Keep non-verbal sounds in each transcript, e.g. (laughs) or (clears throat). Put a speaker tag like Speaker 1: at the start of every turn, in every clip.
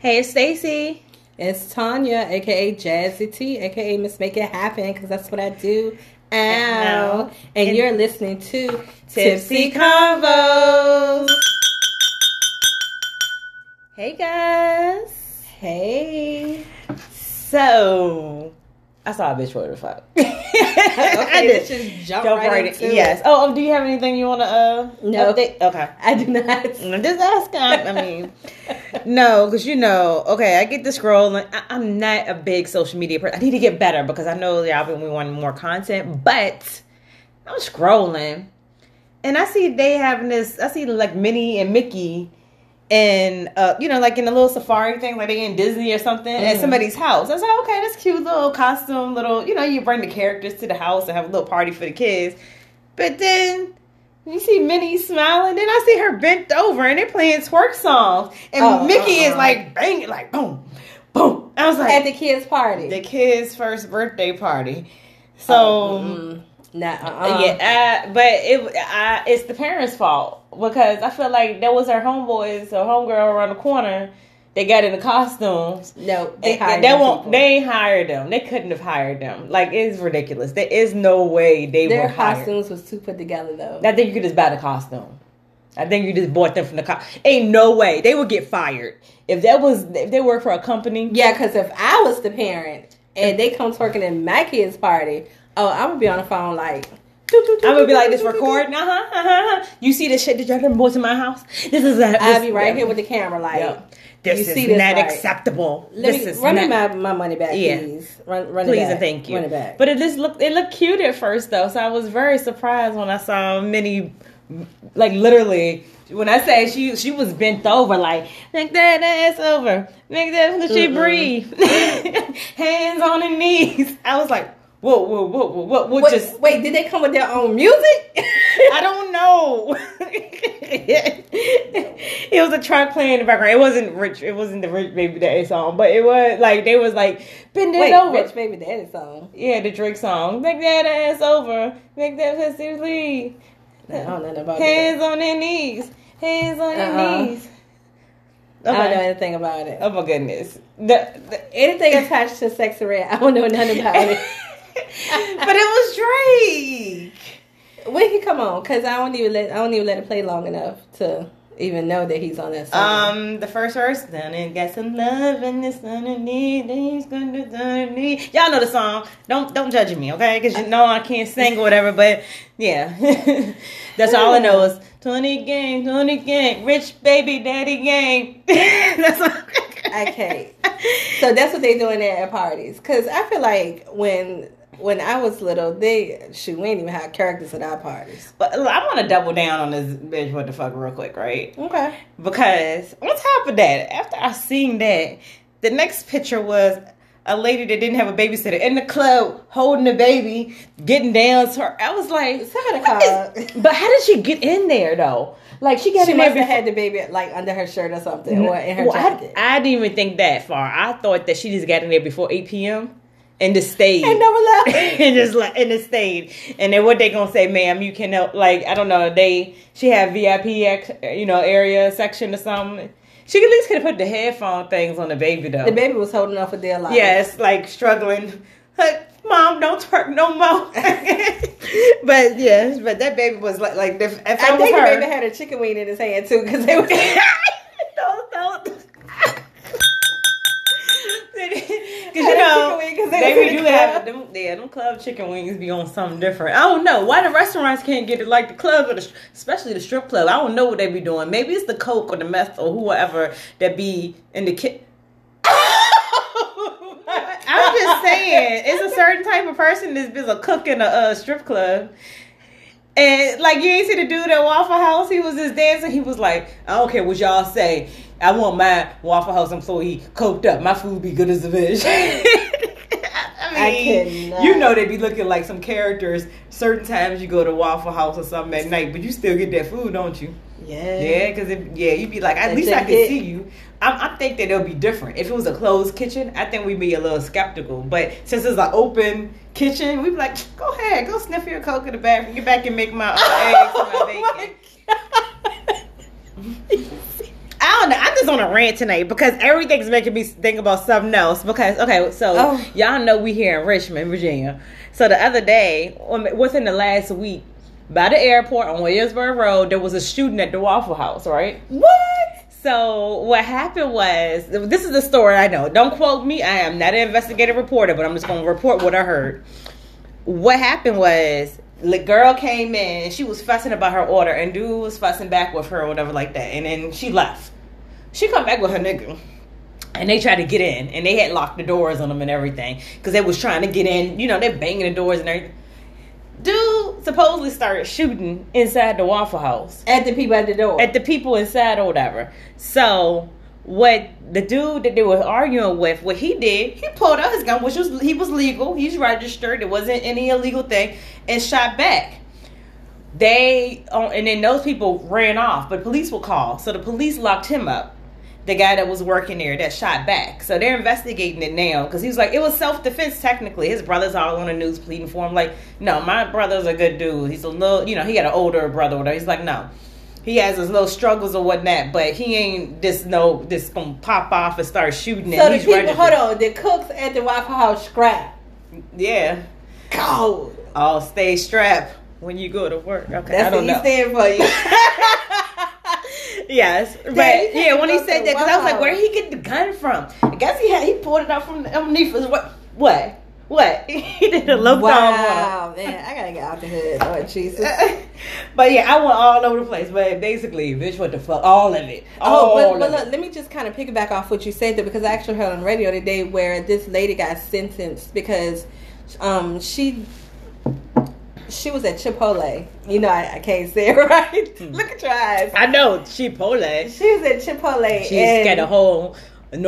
Speaker 1: Hey, it's Stacy.
Speaker 2: It's Tanya, aka Jazzy T, aka Miss Make It Happen, because that's what I do. Ow. And,
Speaker 1: And-
Speaker 2: you're listening to
Speaker 1: Tipsy Convos. Hey guys.
Speaker 2: Hey.
Speaker 1: So, I saw a bitch for the fuck. (laughs) I
Speaker 2: Okay,
Speaker 1: did.
Speaker 2: let's just jump,
Speaker 1: Jump
Speaker 2: right,
Speaker 1: right
Speaker 2: into
Speaker 1: in.
Speaker 2: it.
Speaker 1: Yes. Oh, do you have anything you want to uh
Speaker 2: No.
Speaker 1: update? Okay.
Speaker 2: I do not. (laughs)
Speaker 1: Just asking. I mean, (laughs) no, because you know, okay, I get the scrolling. I, I'm not a big social media person. I need to get better because I know y'all been we want more content, but I'm scrolling and I see they having this. I see like Minnie and Mickey. And uh, you know, like in a little safari thing, like they in Disney or something, at
Speaker 2: Mhm.
Speaker 1: somebody's house. I was like, okay, that's cute, little costume, little. You know, you bring the characters to the house and have a little party for the kids. But then you see Minnie smiling, then I see her bent over and they're playing twerk songs. And
Speaker 2: Oh,
Speaker 1: Mickey is
Speaker 2: uh-uh.
Speaker 1: like banging, like boom, boom. I was like,
Speaker 2: At the kids' party.
Speaker 1: the kid's first birthday party. So,
Speaker 2: Oh, mm-mm. Nah, uh-uh.
Speaker 1: yeah, uh, but it uh, it's the parents' fault because I feel like that was her homeboys or homegirl around the corner. They got in the costumes.
Speaker 2: No, they
Speaker 1: And-
Speaker 2: hired
Speaker 1: and they
Speaker 2: them
Speaker 1: won't.
Speaker 2: people.
Speaker 1: They ain't hired them. They couldn't have hired them. Like it's ridiculous. There is no way they
Speaker 2: Their
Speaker 1: were hired.
Speaker 2: costumes was too put together, though.
Speaker 1: I think you could just buy the costume. I think you just bought them from the co- Ain't no way they would get fired if that was if they work for a company.
Speaker 2: Yeah, because if I was the parent and they come twerking in my kids' party, oh, I'm gonna be on the phone like.
Speaker 1: I'm gonna be like this recording. Uh huh. Uh huh. You see this shit that y'all brought to my house? This is that.
Speaker 2: I'll be right here with the camera, like.
Speaker 1: Yep. This
Speaker 2: you
Speaker 1: is
Speaker 2: see this
Speaker 1: not
Speaker 2: right.
Speaker 1: acceptable.
Speaker 2: Let
Speaker 1: this
Speaker 2: me
Speaker 1: is
Speaker 2: run me
Speaker 1: not-
Speaker 2: my, my money back,
Speaker 1: Yeah.
Speaker 2: please. Run, run it back.
Speaker 1: Please and thank you.
Speaker 2: Run it back.
Speaker 1: But it just looked it looked cute at first though, so I was very surprised when I saw Minnie, like literally. When I say she she was bent over, like make that ass over, make that she breathe, (laughs) hands on her knees. I was like, whoa, whoa, whoa, whoa, whoa, whoa
Speaker 2: wait,
Speaker 1: just
Speaker 2: wait, did they come with their own music? (laughs)
Speaker 1: I don't know. (laughs) it was a track playing in the background. It wasn't rich. It wasn't the rich baby daddy song, but it was like they was like bend it
Speaker 2: Wait,
Speaker 1: over.
Speaker 2: Rich Baby Daddy song.
Speaker 1: Yeah, the Drake song. Make that ass over. Make that pussy bleed.
Speaker 2: I don't know about
Speaker 1: Hands
Speaker 2: that.
Speaker 1: on their knees. Hands on their
Speaker 2: Uh-uh.
Speaker 1: knees.
Speaker 2: I don't know anything about it.
Speaker 1: Oh my goodness. The, the,
Speaker 2: Anything (laughs) attached to Sexyy Red, I don't know nothing about it. (laughs)
Speaker 1: but it was Drake.
Speaker 2: when he come on? Because I don't even let I don't even let it play long enough to even know that he's on that song.
Speaker 1: Um, the first verse, done and got some love and it's underneath, and he's gonna underneath. Y'all know the song. Don't don't judge me, okay? Because you know I can't sing or whatever. But yeah, (laughs) that's all I know is twenty gang, twenty gang, rich baby daddy gang. (laughs) that's all.
Speaker 2: Okay. So that's what they doing there at parties. Cause I feel like when when I was little, they shoot we ain't even had characters at our parties.
Speaker 1: But I want to double down on this bitch. What the fuck, real quick, right?
Speaker 2: Okay.
Speaker 1: Because on top of that, after I seen that, the next picture was a lady that didn't have a babysitter in the club holding the baby, getting down to her. I was like, is- (laughs) but how did she get in there though? Like she got
Speaker 2: She
Speaker 1: in there
Speaker 2: have had the baby like under her shirt or something, or in her
Speaker 1: Well, I. I didn't even think that far. I thought that she just got in there before 8 p.m. and just stayed.
Speaker 2: And never left. (laughs)
Speaker 1: and just like and just stayed. And then what they gonna say, ma'am? You can help. Like I don't know. They she had VIP, you know, area section or something. She at least could have put the headphone things on the baby though.
Speaker 2: The baby was holding on for dear life.
Speaker 1: Yes, like struggling. Like, Mom, don't twerk no more. (laughs) but yes, but that baby was like, like if, if I,
Speaker 2: think the baby had a chicken wing in his hand too, because they was.
Speaker 1: don't, don't. Because (laughs) you know,
Speaker 2: chicken wing 'cause they
Speaker 1: they do have
Speaker 2: club.
Speaker 1: them. Yeah, them club chicken wings be on something different. I don't know why the restaurants can't get it like the clubs, or the, especially the strip club. I don't know what they be doing. Maybe it's the coke or the meth or whoever that be in the kit. (laughs) I'm just saying, it's a certain type of person that's been a cook in a uh, strip club. And like you ain't see the dude at Waffle House, he was just dancing. He was like, I don't care what y'all say. I want my Waffle House employee coked up. My food be good as a bitch. (laughs) I mean, you know they be looking like some characters. Certain times you go to Waffle House or something at night, but you still get that food, don't you?
Speaker 2: Yeah.
Speaker 1: Yeah, because yeah, you'd be like, at
Speaker 2: That
Speaker 1: least I can see you. I, I think that it'll be different. If it was a closed kitchen, I think we'd be a little skeptical. But since it's an open kitchen, we'd be like, go ahead, go sniff your coke in the bathroom, get back and make my uh, eggs and (laughs) my
Speaker 2: Oh (laughs)
Speaker 1: bacon. I don't know. I just just on a rant tonight because everything's making me think about something else. Because okay, so
Speaker 2: Oh.
Speaker 1: y'all know we here in Richmond, Virginia. So the other day, um, within the last week, by the airport on Williamsburg Road, there was a shooting at the Waffle House. Right.
Speaker 2: What?
Speaker 1: So what happened was this is the story I know. Don't quote me. I am not an investigative reporter, but I'm just going to report what I heard. What happened was the girl came in she was fussing about her order, and dude was fussing back with her or whatever like that, and then she left. She come back with her nigga. And they tried to get in, and they had locked the doors on them and everything because they was trying to get in. You know, they're banging the doors and everything. Dude supposedly started shooting inside the Waffle House
Speaker 2: At the people at the door.
Speaker 1: at the people inside or whatever. So what the dude that they were arguing with, what he did, he pulled out his gun, which was he was legal. He's registered. It wasn't any illegal thing, and shot back. They oh, and then those people ran off, but police were called. So the police locked him up. The guy that was working there that shot back. So they're investigating it now because he was like, it was self defense technically. His brother's all on the news pleading for him. Like, no, my brother's a good dude. He's a little, you know, he got an older brother. Or whatever. He's like, no, he has his little struggles or whatnot, but he ain't this no this gonna pop off and start shooting.
Speaker 2: so the
Speaker 1: he's
Speaker 2: people, hold on, the cooks at the Waffle House scrap.
Speaker 1: Yeah,
Speaker 2: Go.
Speaker 1: all stay strapped when you go to work. Okay,
Speaker 2: That's
Speaker 1: I don't
Speaker 2: what
Speaker 1: know.
Speaker 2: stand for you. (laughs)
Speaker 1: Yes, but yeah, when he said that, because I was like, where he get the gun from? I guess he had he pulled it out from underneath his what? What? What? (laughs) he did a low
Speaker 2: wow, man, I gotta get out the hood. Lord Jesus. (laughs)
Speaker 1: but yeah, I went all over the place. But basically, bitch, what the fuck? All of it. All
Speaker 2: Oh, but, but
Speaker 1: it.
Speaker 2: look, let me just kind of piggyback off what you said there because I actually heard on the radio today where this lady got sentenced because um, she she was at Chipotle. You know, I, I can't say it (laughs) right. Look at your eyes.
Speaker 1: I know Chipotle.
Speaker 2: She was at Chipotle.
Speaker 1: She's
Speaker 2: and
Speaker 1: got a whole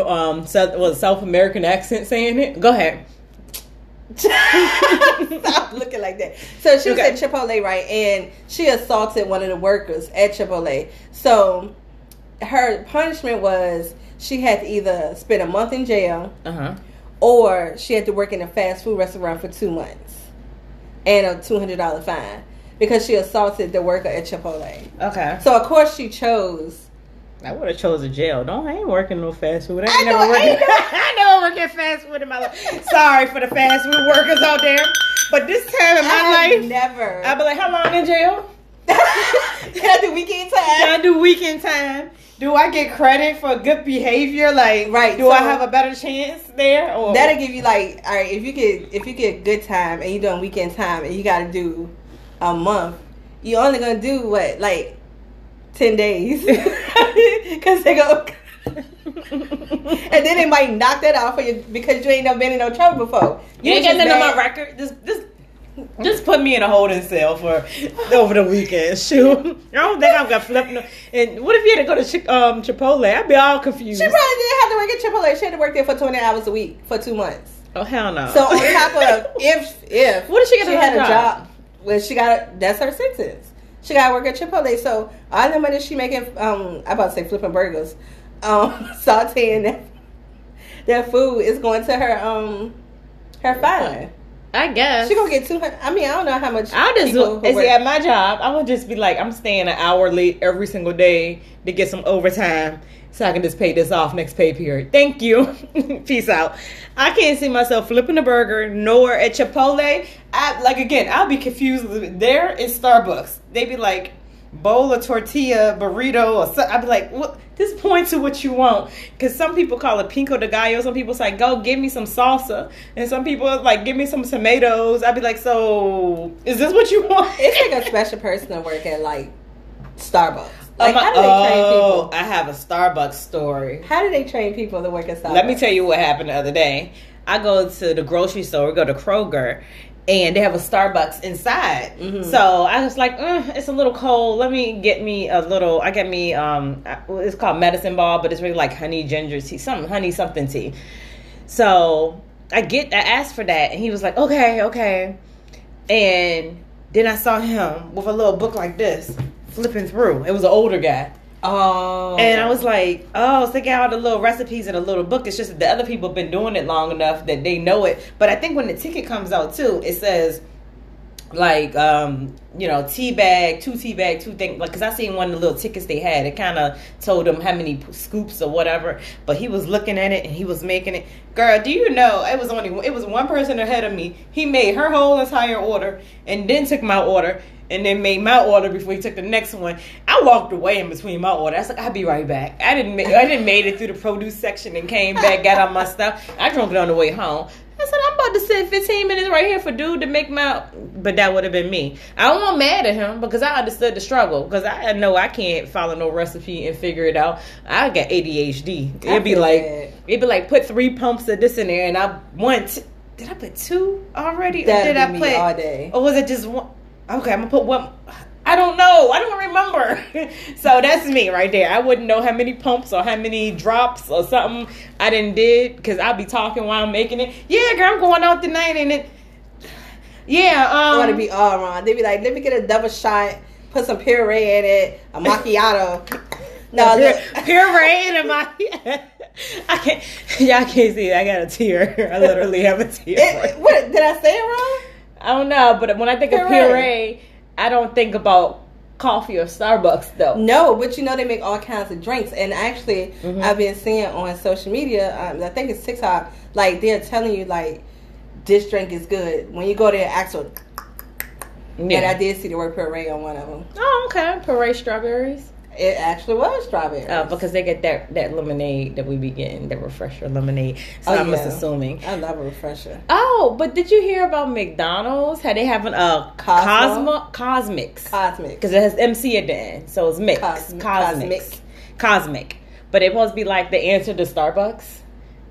Speaker 1: um South, was South American accent saying it. Go ahead. (laughs)
Speaker 2: Stop looking like that. So she was
Speaker 1: Okay.
Speaker 2: at Chipotle, right? And she assaulted one of the workers at Chipotle. So her punishment was she had to either spend a month in jail
Speaker 1: Uh huh.
Speaker 2: or she had to work in a fast food restaurant for two months and a two hundred dollar fine because she assaulted the worker at Chipotle.
Speaker 1: Okay.
Speaker 2: So of course she chose.
Speaker 1: I would have chosen jail. Don't I ain't working no fast food. I ain't
Speaker 2: I
Speaker 1: never
Speaker 2: know, I
Speaker 1: working.
Speaker 2: ain't (laughs)
Speaker 1: I never worked at fast food in my life. Sorry for the fast food workers out there, but this time in my
Speaker 2: have
Speaker 1: life,
Speaker 2: never.
Speaker 1: I'll be like, how long in jail? (laughs)
Speaker 2: Can I do weekend time?
Speaker 1: Can I do weekend time? Do I get credit for good behavior? Like,
Speaker 2: Right,
Speaker 1: Do I have a better chance there? Or
Speaker 2: That'll give you like, all right, if you get if you get good time and you doing weekend time and you got to do a month, you only gonna do what like ten days (laughs) because they go. (laughs) and then they might knock that off for you because you ain't never been in no trouble before.
Speaker 1: You ain't
Speaker 2: was
Speaker 1: got nothing on my record. This just, just put me in a holding cell for over the weekend. Shoot, (laughs) I don't think I'm gonna flip. No, and what if you had to go to um, Chipotle? I'd be all confused.
Speaker 2: She probably didn't have to work at Chipotle. She had to work there for twenty hours a week for two months.
Speaker 1: oh hell no.
Speaker 2: So on top of (laughs) if if
Speaker 1: What did she get
Speaker 2: she had a
Speaker 1: job?
Speaker 2: job, well she got that's her sentence. She got to work at Chipotle. So all the money she making, um, I about to say flipping burgers, um, (laughs) sauteing that that food is going to her um her fine.
Speaker 1: I guess
Speaker 2: She gonna get two hundred. I mean, I don't know how much.
Speaker 1: I'll just look. See, at my job, I would just be like, I'm staying an hour late every single day to get some overtime, so I can just pay this off next pay period. Thank you. (laughs) Peace out. I can't see myself flipping a burger nor at Chipotle. I like again. I'll be confused. There is Starbucks. They be like bowl of tortilla burrito or so, I'd be like, what? Just point to what you want, because some people call it pico de gallo. Some people say, "Go give me some salsa," and some people like, "Give me some tomatoes." I'd be like, "So, is this what you want?"
Speaker 2: it's like a special person to work at like Starbucks. Like,
Speaker 1: I'm
Speaker 2: how do they train
Speaker 1: oh,
Speaker 2: people?
Speaker 1: I have a Starbucks story.
Speaker 2: How do they train people to work at Starbucks?
Speaker 1: Let me tell you what happened the other day. I go to the grocery store, we go to Kroger, and they have a Starbucks inside.
Speaker 2: Mhm.
Speaker 1: So I was like, mm, it's a little cold. Let me get me a little. I get me um, it's called medicine ball, but it's really like honey ginger tea, something honey something tea. So I get, I asked for that, and he was like, okay, okay. And then I saw him with a little book like this, flipping through. It was an older guy.
Speaker 2: Oh,
Speaker 1: And I was like, oh, stick out all the little recipes in a little book. It's just that the other people have been doing it long enough that they know it. But I think when the ticket comes out too, it says like um you know tea bag two tea bag two things like because i seen one of the little tickets they had. It kind of told them how many scoops or whatever. But he was looking at it and he was making it. Girl do you know it was only it was one person ahead of me. He made her whole entire order and then took my order and then made my order before he took the next one. I walked away in between my order. I was like, I'll be right back. I didn't. Ma- I didn't made it through the produce section and came back, got all my stuff. I drunk it on the way home. I said, I'm about to sit 15 minutes right here for dude to make my. But that would have been me. I wasn't mad at him because I understood the struggle. Because I know I can't follow no recipe and figure it out. I got ADHD. It'd be like
Speaker 2: that.
Speaker 1: it'd be like put three pumps of this in there, and I went. Did I put two already? or
Speaker 2: That'd
Speaker 1: did
Speaker 2: be
Speaker 1: I
Speaker 2: me
Speaker 1: put
Speaker 2: all day.
Speaker 1: Or was it just one? Okay, I'm gonna put one. I don't know. I don't remember. (laughs) so that's me right there. I wouldn't know how many pumps or how many drops or something I didn't did because I'll be talking while I'm making it. Yeah, girl, I'm going out tonight and it. Yeah,
Speaker 2: I
Speaker 1: um,
Speaker 2: want to be all wrong. They'd be like, let me get a double shot, put some puree in it, a (laughs) macchiato. no, (laughs)
Speaker 1: puree in my. I can't. Y'all can't see. I got a tear. I literally have a tear.
Speaker 2: it, what did I say it wrong?
Speaker 1: I don't know, but when I think of
Speaker 2: Puree.
Speaker 1: puree, I don't think about coffee or Starbucks though.
Speaker 2: No, but you know they make all kinds of drinks, and actually,
Speaker 1: Mhm.
Speaker 2: I've been seeing on social media. Um, I think it's TikTok. Like they're telling you like this drink is good when you go there. Actual, and I did see the word puree on one of them.
Speaker 1: Oh, okay. Puree strawberries.
Speaker 2: It actually was strawberry.
Speaker 1: Uh, because they get that that lemonade that we be getting, the refresher lemonade. So
Speaker 2: Oh,
Speaker 1: I'm just
Speaker 2: yeah.
Speaker 1: assuming.
Speaker 2: I love a refresher.
Speaker 1: Oh, but did you hear about McDonald's? How they having a
Speaker 2: Cosmo?
Speaker 1: Cosmo Cosmics?
Speaker 2: Cosmic.
Speaker 1: Because it has MC at the end, so it's mix.
Speaker 2: Cos-
Speaker 1: Cosmics.
Speaker 2: cosmic.
Speaker 1: Cosmic. But it's supposed to be like the answer to Starbucks.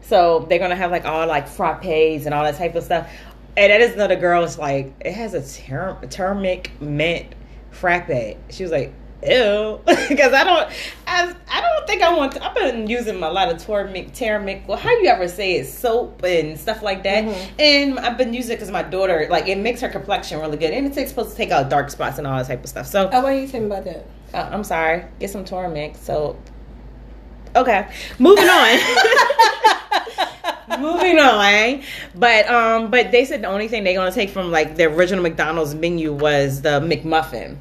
Speaker 1: So they're gonna have like all like frappes and all that type of stuff. And that is another girl. It's like it has a ter- turmeric mint frappe. She was like, ew, (laughs) because I don't, I, I don't think I want. To, I've been using a lot of turmeric, turmeric. Well, how you ever say it, soap and stuff like that.
Speaker 2: Mhm.
Speaker 1: And I've been using it because my daughter, like, it makes her complexion really good, and it's supposed to take out dark spots and all that type of stuff. So
Speaker 2: Oh, why you tell me about that?
Speaker 1: uh, I'm sorry. Get some turmeric. So, okay, moving on. (laughs) moving on. But um, but they said the only thing they're gonna take from like the original McDonald's menu was the McMuffin.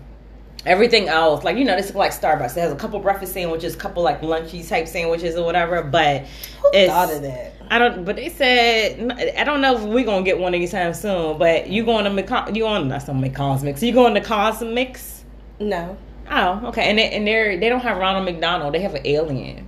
Speaker 1: Everything else, like you know, this is like Starbucks. It has a couple breakfast sandwiches, a couple like lunchy type sandwiches or whatever. But
Speaker 2: Who
Speaker 1: it's
Speaker 2: thought of that?
Speaker 1: I don't. But they said I don't know if we're gonna get one anytime soon. But you going to McCon- you on that's not McCosmics. You going to Cosmics?
Speaker 2: No,
Speaker 1: Oh, okay. And they, and they're they don't have Ronald McDonald. They have an alien,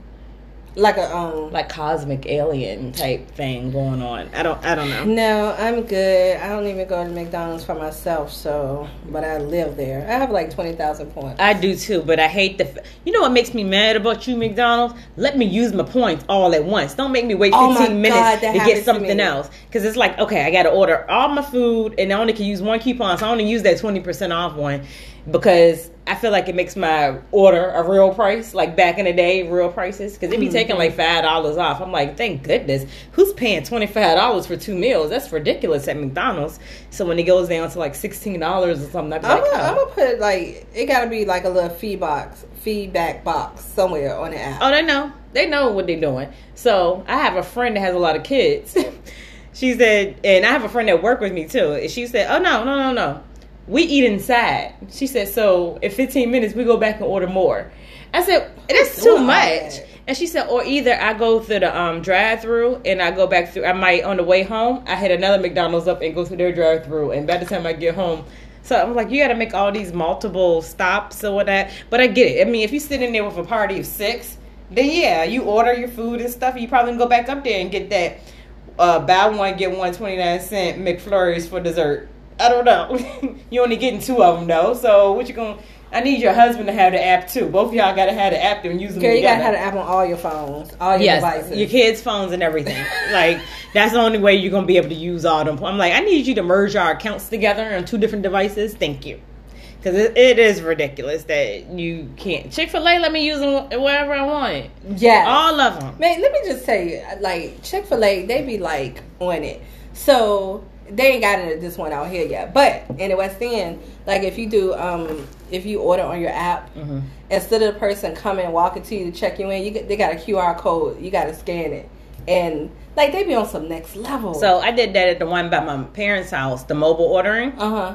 Speaker 2: like a um.
Speaker 1: like cosmic alien type thing going on. I don't I don't know.
Speaker 2: No, I'm good. I don't even go to McDonald's for myself, so but I live there. I have like twenty thousand points.
Speaker 1: I do too, but I hate the. f- You know what makes me mad about you, McDonald's? Let me use my points all at once. Don't make me wait
Speaker 2: Oh my
Speaker 1: 15 minutes
Speaker 2: God,
Speaker 1: to get something
Speaker 2: me.
Speaker 1: else. Because it's like, okay, I got to order all my food, and I only can use one coupon, so I only use that 20% off one because I feel like it makes my order a real price, like back in the day, real prices. Because it'd be taking like mm-hmm. five dollars off. I'm like, thank goodness, who's paying twenty five dollars for two meals? That's ridiculous at McDonald's. So when it goes down to like sixteen dollars or something,
Speaker 2: I'm
Speaker 1: like,
Speaker 2: gonna, I'm
Speaker 1: oh.
Speaker 2: gonna put like it gotta be like a little feed box, feedback box somewhere on the app.
Speaker 1: Oh, they know. They know what they're doing. So I have a friend that has a lot of kids. (laughs) she said, and I have a friend that worked with me too. And she said, "Oh no, no, no, no, we eat inside." She said, "So in 15 minutes we go back and order more." I said, "That's too much." And she said, "Or either I go through the um, drive-through and I go back through. I might on the way home I hit another McDonald's up and go through their drive-through, and by the time I get home." So I'm like, you got to make all these multiple stops or whatever. But I get it. I mean, if you're sitting there with a party of six, then yeah, you order your food and stuff. You probably go back up there and get that uh, buy one get one 29 cent McFlurries for dessert. I don't know. (laughs) you only getting two of them though. So what you going? to I need your husband to have the app too. Both of y'all got to have the app and use them
Speaker 2: Girl, you
Speaker 1: together.
Speaker 2: gotta have the app on all your phones, all your
Speaker 1: yes,
Speaker 2: devices.
Speaker 1: your kids' phones and everything. (laughs) like that's the only way you're gonna be able to use all them. I'm like, I need you to merge our accounts together on two different devices. Thank you, because it, it is ridiculous that you can't. Chick Fil A let me use them wherever I want.
Speaker 2: yeah.
Speaker 1: All of them.
Speaker 2: Man, let me just tell you, like Chick Fil A, they be like on it. So they ain't got it this one out here yet. But in the West End, like if you do, um, if you order on your app,
Speaker 1: Mhm.
Speaker 2: instead of the person coming walking to you to check you in, you they got a QR code. You got to scan it, and like they be on some next level.
Speaker 1: So I did that at the one by my parents' house, the mobile ordering.
Speaker 2: uh huh.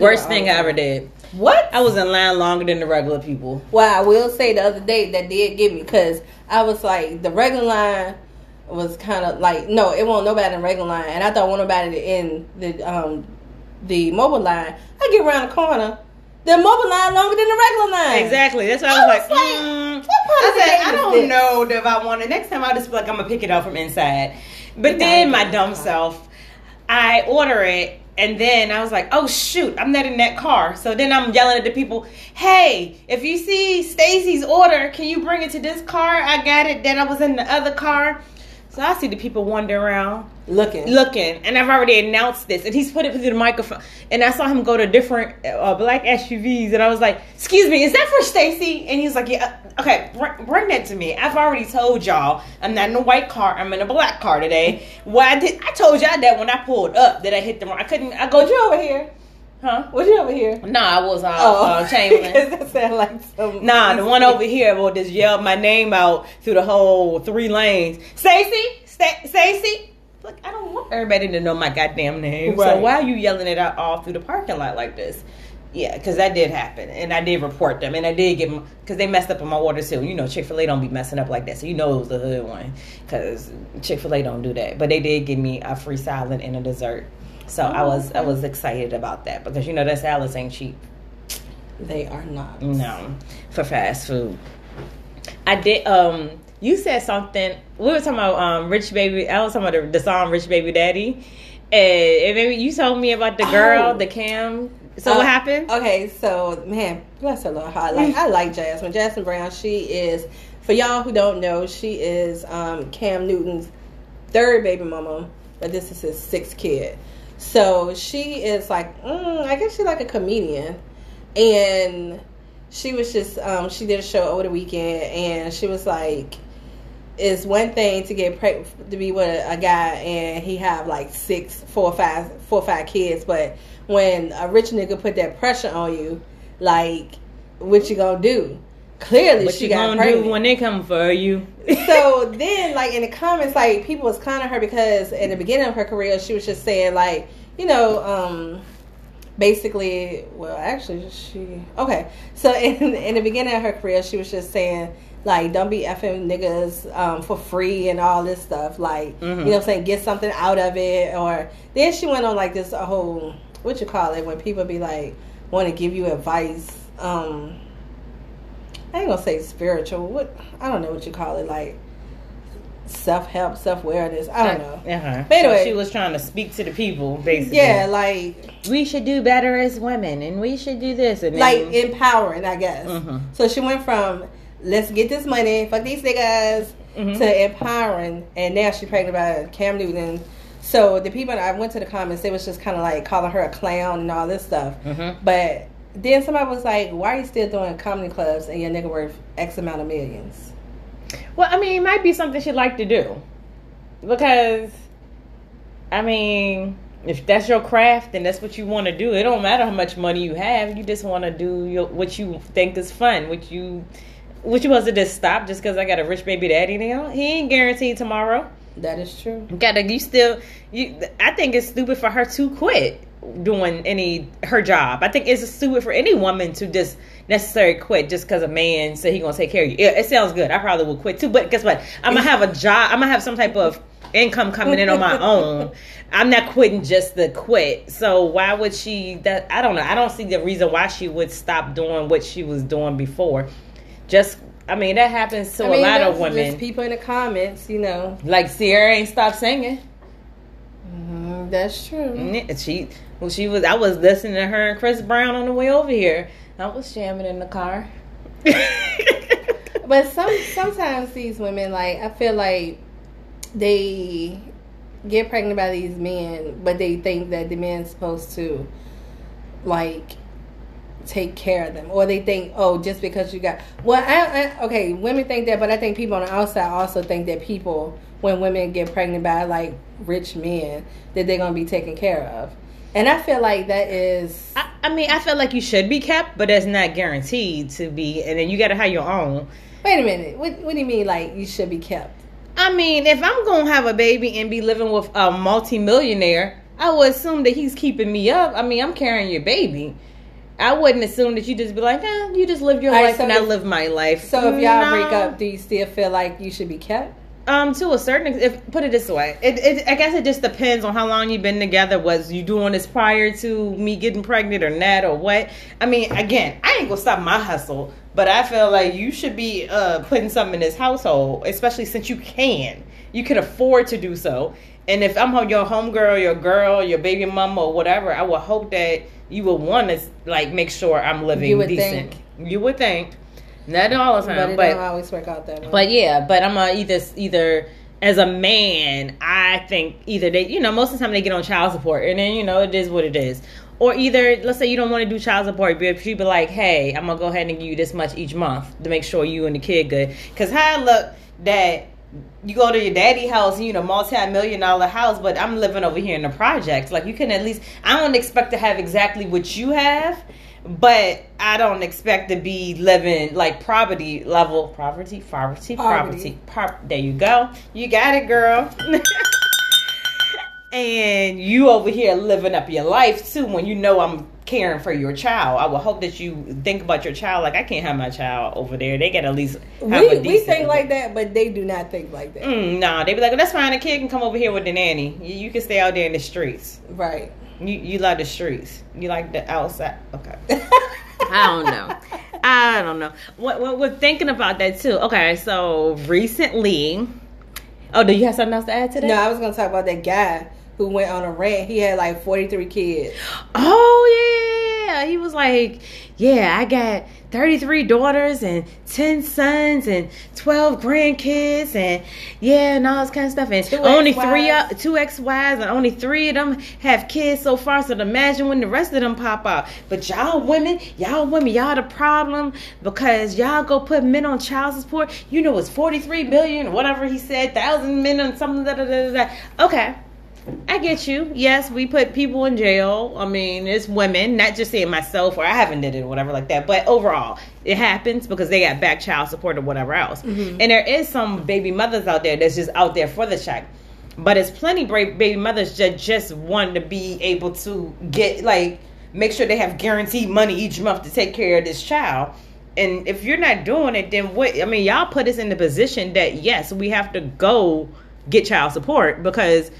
Speaker 1: Worst thing I ever did.
Speaker 2: What?
Speaker 1: I was in line longer than the regular people.
Speaker 2: Well, I will say the other day that did get me because I was like the regular line was kind of like no, it won't nobody in regular line, and I thought one nobody in the um the mobile line. I get around the corner, the mobile line longer than the regular line.
Speaker 1: Exactly. That's why I
Speaker 2: I
Speaker 1: was,
Speaker 2: was
Speaker 1: like,
Speaker 2: like,
Speaker 1: mm. I said, I don't
Speaker 2: this?
Speaker 1: know if I want it. Next time I'll just be like, I'm gonna pick it up from inside. But
Speaker 2: You
Speaker 1: then my dumb
Speaker 2: that.
Speaker 1: self, I order it. And then I was like, "Oh shoot, I'm not in that car." So then I'm yelling at the people, "Hey, if you see Stacy's order, can you bring it to this car? I got it. Then I was in the other car." So I see the people wandering around
Speaker 2: Looking,
Speaker 1: looking, and I've already announced this, and he's put it through the microphone, and I saw him go to different uh, black SUVs, and I was like, "Excuse me, is that for Stacy?" And he's like, "Yeah, uh, okay, br- bring that to me. I've already told y'all I'm not in a white car, I'm in a black car today. Why I did I told y'all that when I pulled up that I hit the wrong? I couldn't. I go,
Speaker 2: you over here?
Speaker 1: Huh?
Speaker 2: Was you over here?
Speaker 1: Nah, I was uh,
Speaker 2: Oh,
Speaker 1: uh,
Speaker 2: Chamberlayne. (laughs) That sound like some.
Speaker 1: Nah, the one (laughs) over here will just yell my name out through the whole three lanes. Stacy, Sta- Stacy. Look, I don't want everybody to know my goddamn name. So why are you yelling it out all through the parking lot like this? Yeah, because that did happen, and I did report them, and I did get because they messed up on my order too. You know, Chick Fil A don't be messing up like that, so you know it was the hood one because Chick Fil A don't do that. But they did give me a free salad and a dessert, so I
Speaker 2: Oh,
Speaker 1: was I was excited about that because you know that salads ain't cheap.
Speaker 2: They are not.
Speaker 1: No, for fast food. I did. Um, you said something. We were talking about um, Rich Baby. I was talking about the, the song Rich Baby Daddy, and, and maybe you told me about the girl,
Speaker 2: Oh.
Speaker 1: the Cam. So
Speaker 2: Uh,
Speaker 1: what happened?
Speaker 2: Okay, so man, bless her little heart. Like I like Jasmine. Jasmine Brown. She is for y'all who don't know, she is um, Cam Newton's third baby mama, but this is his sixth kid. So she is like, mm, I guess she's like a comedian, and she was just um, she did a show over the weekend, and she was like. It's one thing to get preg- to be with a, guy and he have like six, four five, four five kids, but when a rich nigga put that pressure on you, like, what you gonna do? Clearly,
Speaker 1: what
Speaker 2: she got
Speaker 1: gonna
Speaker 2: pregnant.
Speaker 1: do when they come for you?
Speaker 2: so then, like in the comments, like people was clowning her because in the beginning of her career, she was just saying like, you know, um, basically, well, actually, she okay. So (laughs) in in the beginning of her career, she was just saying like, don't be effing niggas um, for free and all this stuff. Like,
Speaker 1: Mhm.
Speaker 2: you know, what I'm saying get something out of it. Or then she went on like this whole what you call it when people be like want to give you advice. Um, I ain't gonna say spiritual. What I don't know what you call it. Like self help, self awareness. I don't know.
Speaker 1: Uh-huh.
Speaker 2: But anyway.
Speaker 1: So she was trying to speak to the people, basically.
Speaker 2: Yeah, like
Speaker 1: we should do better as women, and we should do this, and
Speaker 2: like
Speaker 1: then,
Speaker 2: empowering, I guess.
Speaker 1: Mhm.
Speaker 2: So she went from let's get this money, fuck these niggas,
Speaker 1: Mhm.
Speaker 2: to empowering, and now she's pregnant by Cam Newton. So the people I went to the comments, they was just kind of like calling her a clown and all this stuff.
Speaker 1: Mhm.
Speaker 2: But then somebody was like, "Why are you still doing comedy clubs and your nigga worth X amount of millions?
Speaker 1: Well, I mean, it might be something she'd like to do. Because, I mean, if that's your craft and that's what you want to do, it don't matter how much money you have. You just want to do your, what you think is fun. What you, you want to just stop just because I got a rich baby daddy now? He ain't guaranteed tomorrow.
Speaker 2: That is true.
Speaker 1: Gotta you still you? I think it's stupid for her to quit doing any her job. I think it's stupid for any woman to just necessarily quit just because a man said he gonna take care of you. It, it sounds good. I probably would quit too. But guess what? I'm gonna have a job. I'm gonna have some type of income coming in on my (laughs) own. I'm not quitting just to quit. So why would she? That I don't know. I don't see the reason why she would stop doing what she was doing before. Just I mean that happens to
Speaker 2: I mean,
Speaker 1: a lot of women.
Speaker 2: People in the comments, you know.
Speaker 1: Like Ciara ain't stopped singing.
Speaker 2: Mm, that's true.
Speaker 1: Yeah, She, well, she was. I was listening to her and Chris Brown on the way over here. I was jamming in the car.
Speaker 2: But some sometimes these women, like I feel like they get pregnant by these men, but they think that the man's supposed to like take care of them, or they think, oh, just because you got well, I, I okay, women think that, but I think people on the outside also think that people when women get pregnant by like rich men that they're gonna be taken care of, and I feel like that is
Speaker 1: I, I mean, I feel like you should be kept, but that's not guaranteed to be. And then you got to have your own.
Speaker 2: Wait a minute. What, what do you mean, like, you should be kept?
Speaker 1: I mean, if I'm gonna have a baby and be living with a multimillionaire, I would assume that he's keeping me up. I mean, I'm carrying your baby. I wouldn't assume that you just be like, eh, you just live your
Speaker 2: All right,
Speaker 1: life
Speaker 2: so
Speaker 1: and I
Speaker 2: if-
Speaker 1: live my life.
Speaker 2: So if y'all
Speaker 1: No.
Speaker 2: break up, do you still feel like you should be kept?
Speaker 1: Um, to a certain ex- if put it this way, it, it I guess it just depends on how long you've been together. Was you doing this prior to me getting pregnant or not or what? I mean, again, I ain't gonna stop my hustle, but I feel like you should be uh putting something in this household, especially since you can, you can afford to do so. And if I'm your homegirl, your girl, your baby mama, or whatever, I would hope that you would want to like make sure I'm living
Speaker 2: You would
Speaker 1: decent.
Speaker 2: think.
Speaker 1: You would think, not all the
Speaker 2: But
Speaker 1: time, but
Speaker 2: don't always work out that way.
Speaker 1: but yeah, but I'm a either either as a man, I think either they, you know, most of the time they get on child support, and then you know it is what it is. Or either let's say you don't want to do child support, but she be like, hey, I'm gonna go ahead and give you this much each month to make sure you and the kid good. Cause how I look that you go to your daddy house, you know, multi-million dollar house, but I'm living over here in the projects. Like you can at least, I don't expect to have exactly what you have, but I don't expect to be living like poverty level, poverty, poverty, poverty.
Speaker 2: Poverty.
Speaker 1: There you go. You got it, girl. (laughs) and you over here living up your life too when you know I'm caring for your child. I would hope that you think about your child like I can't have my child over there. They got at least have
Speaker 2: we we think like that, but they do not think like that.
Speaker 1: Mm, nah, they be like, that's fine. A kid can come over here with the nanny. You, you can stay out there in the streets.
Speaker 2: Right.
Speaker 1: You you like the streets. You like the outside. Okay. (laughs) I don't know. I don't know. What, what we're thinking about that too. Okay, so recently. Oh, do you have something else to add to that?
Speaker 2: no, I was gonna talk about that guy who went on a rant. He had like forty three kids.
Speaker 1: Oh yeah, he was like, yeah, I got thirty three daughters and ten sons and twelve grandkids and yeah, and all this kind of stuff. And
Speaker 2: Two
Speaker 1: only
Speaker 2: ex-wives.
Speaker 1: three, uh, two ex wives, and only three of them have kids so far. So imagine when the rest of them pop out. But y'all women, y'all women, y'all the problem because y'all go put men on child support. You know it's forty three billion, whatever he said, thousand men on something. Da, da, da, da. Okay. I get you. Yes, we put people in jail. I mean, it's women, not just saying myself or I haven't did it or whatever like that. But overall, it happens because they got back child support or whatever else. Mm-hmm. And there is some baby mothers out there that's just out there for the check. But it's plenty brave baby mothers that just want to be able to get like make sure they have guaranteed money each month to take care of this child. And if you're not doing it, then what? I mean, y'all put us in the position that yes, we have to go get child support because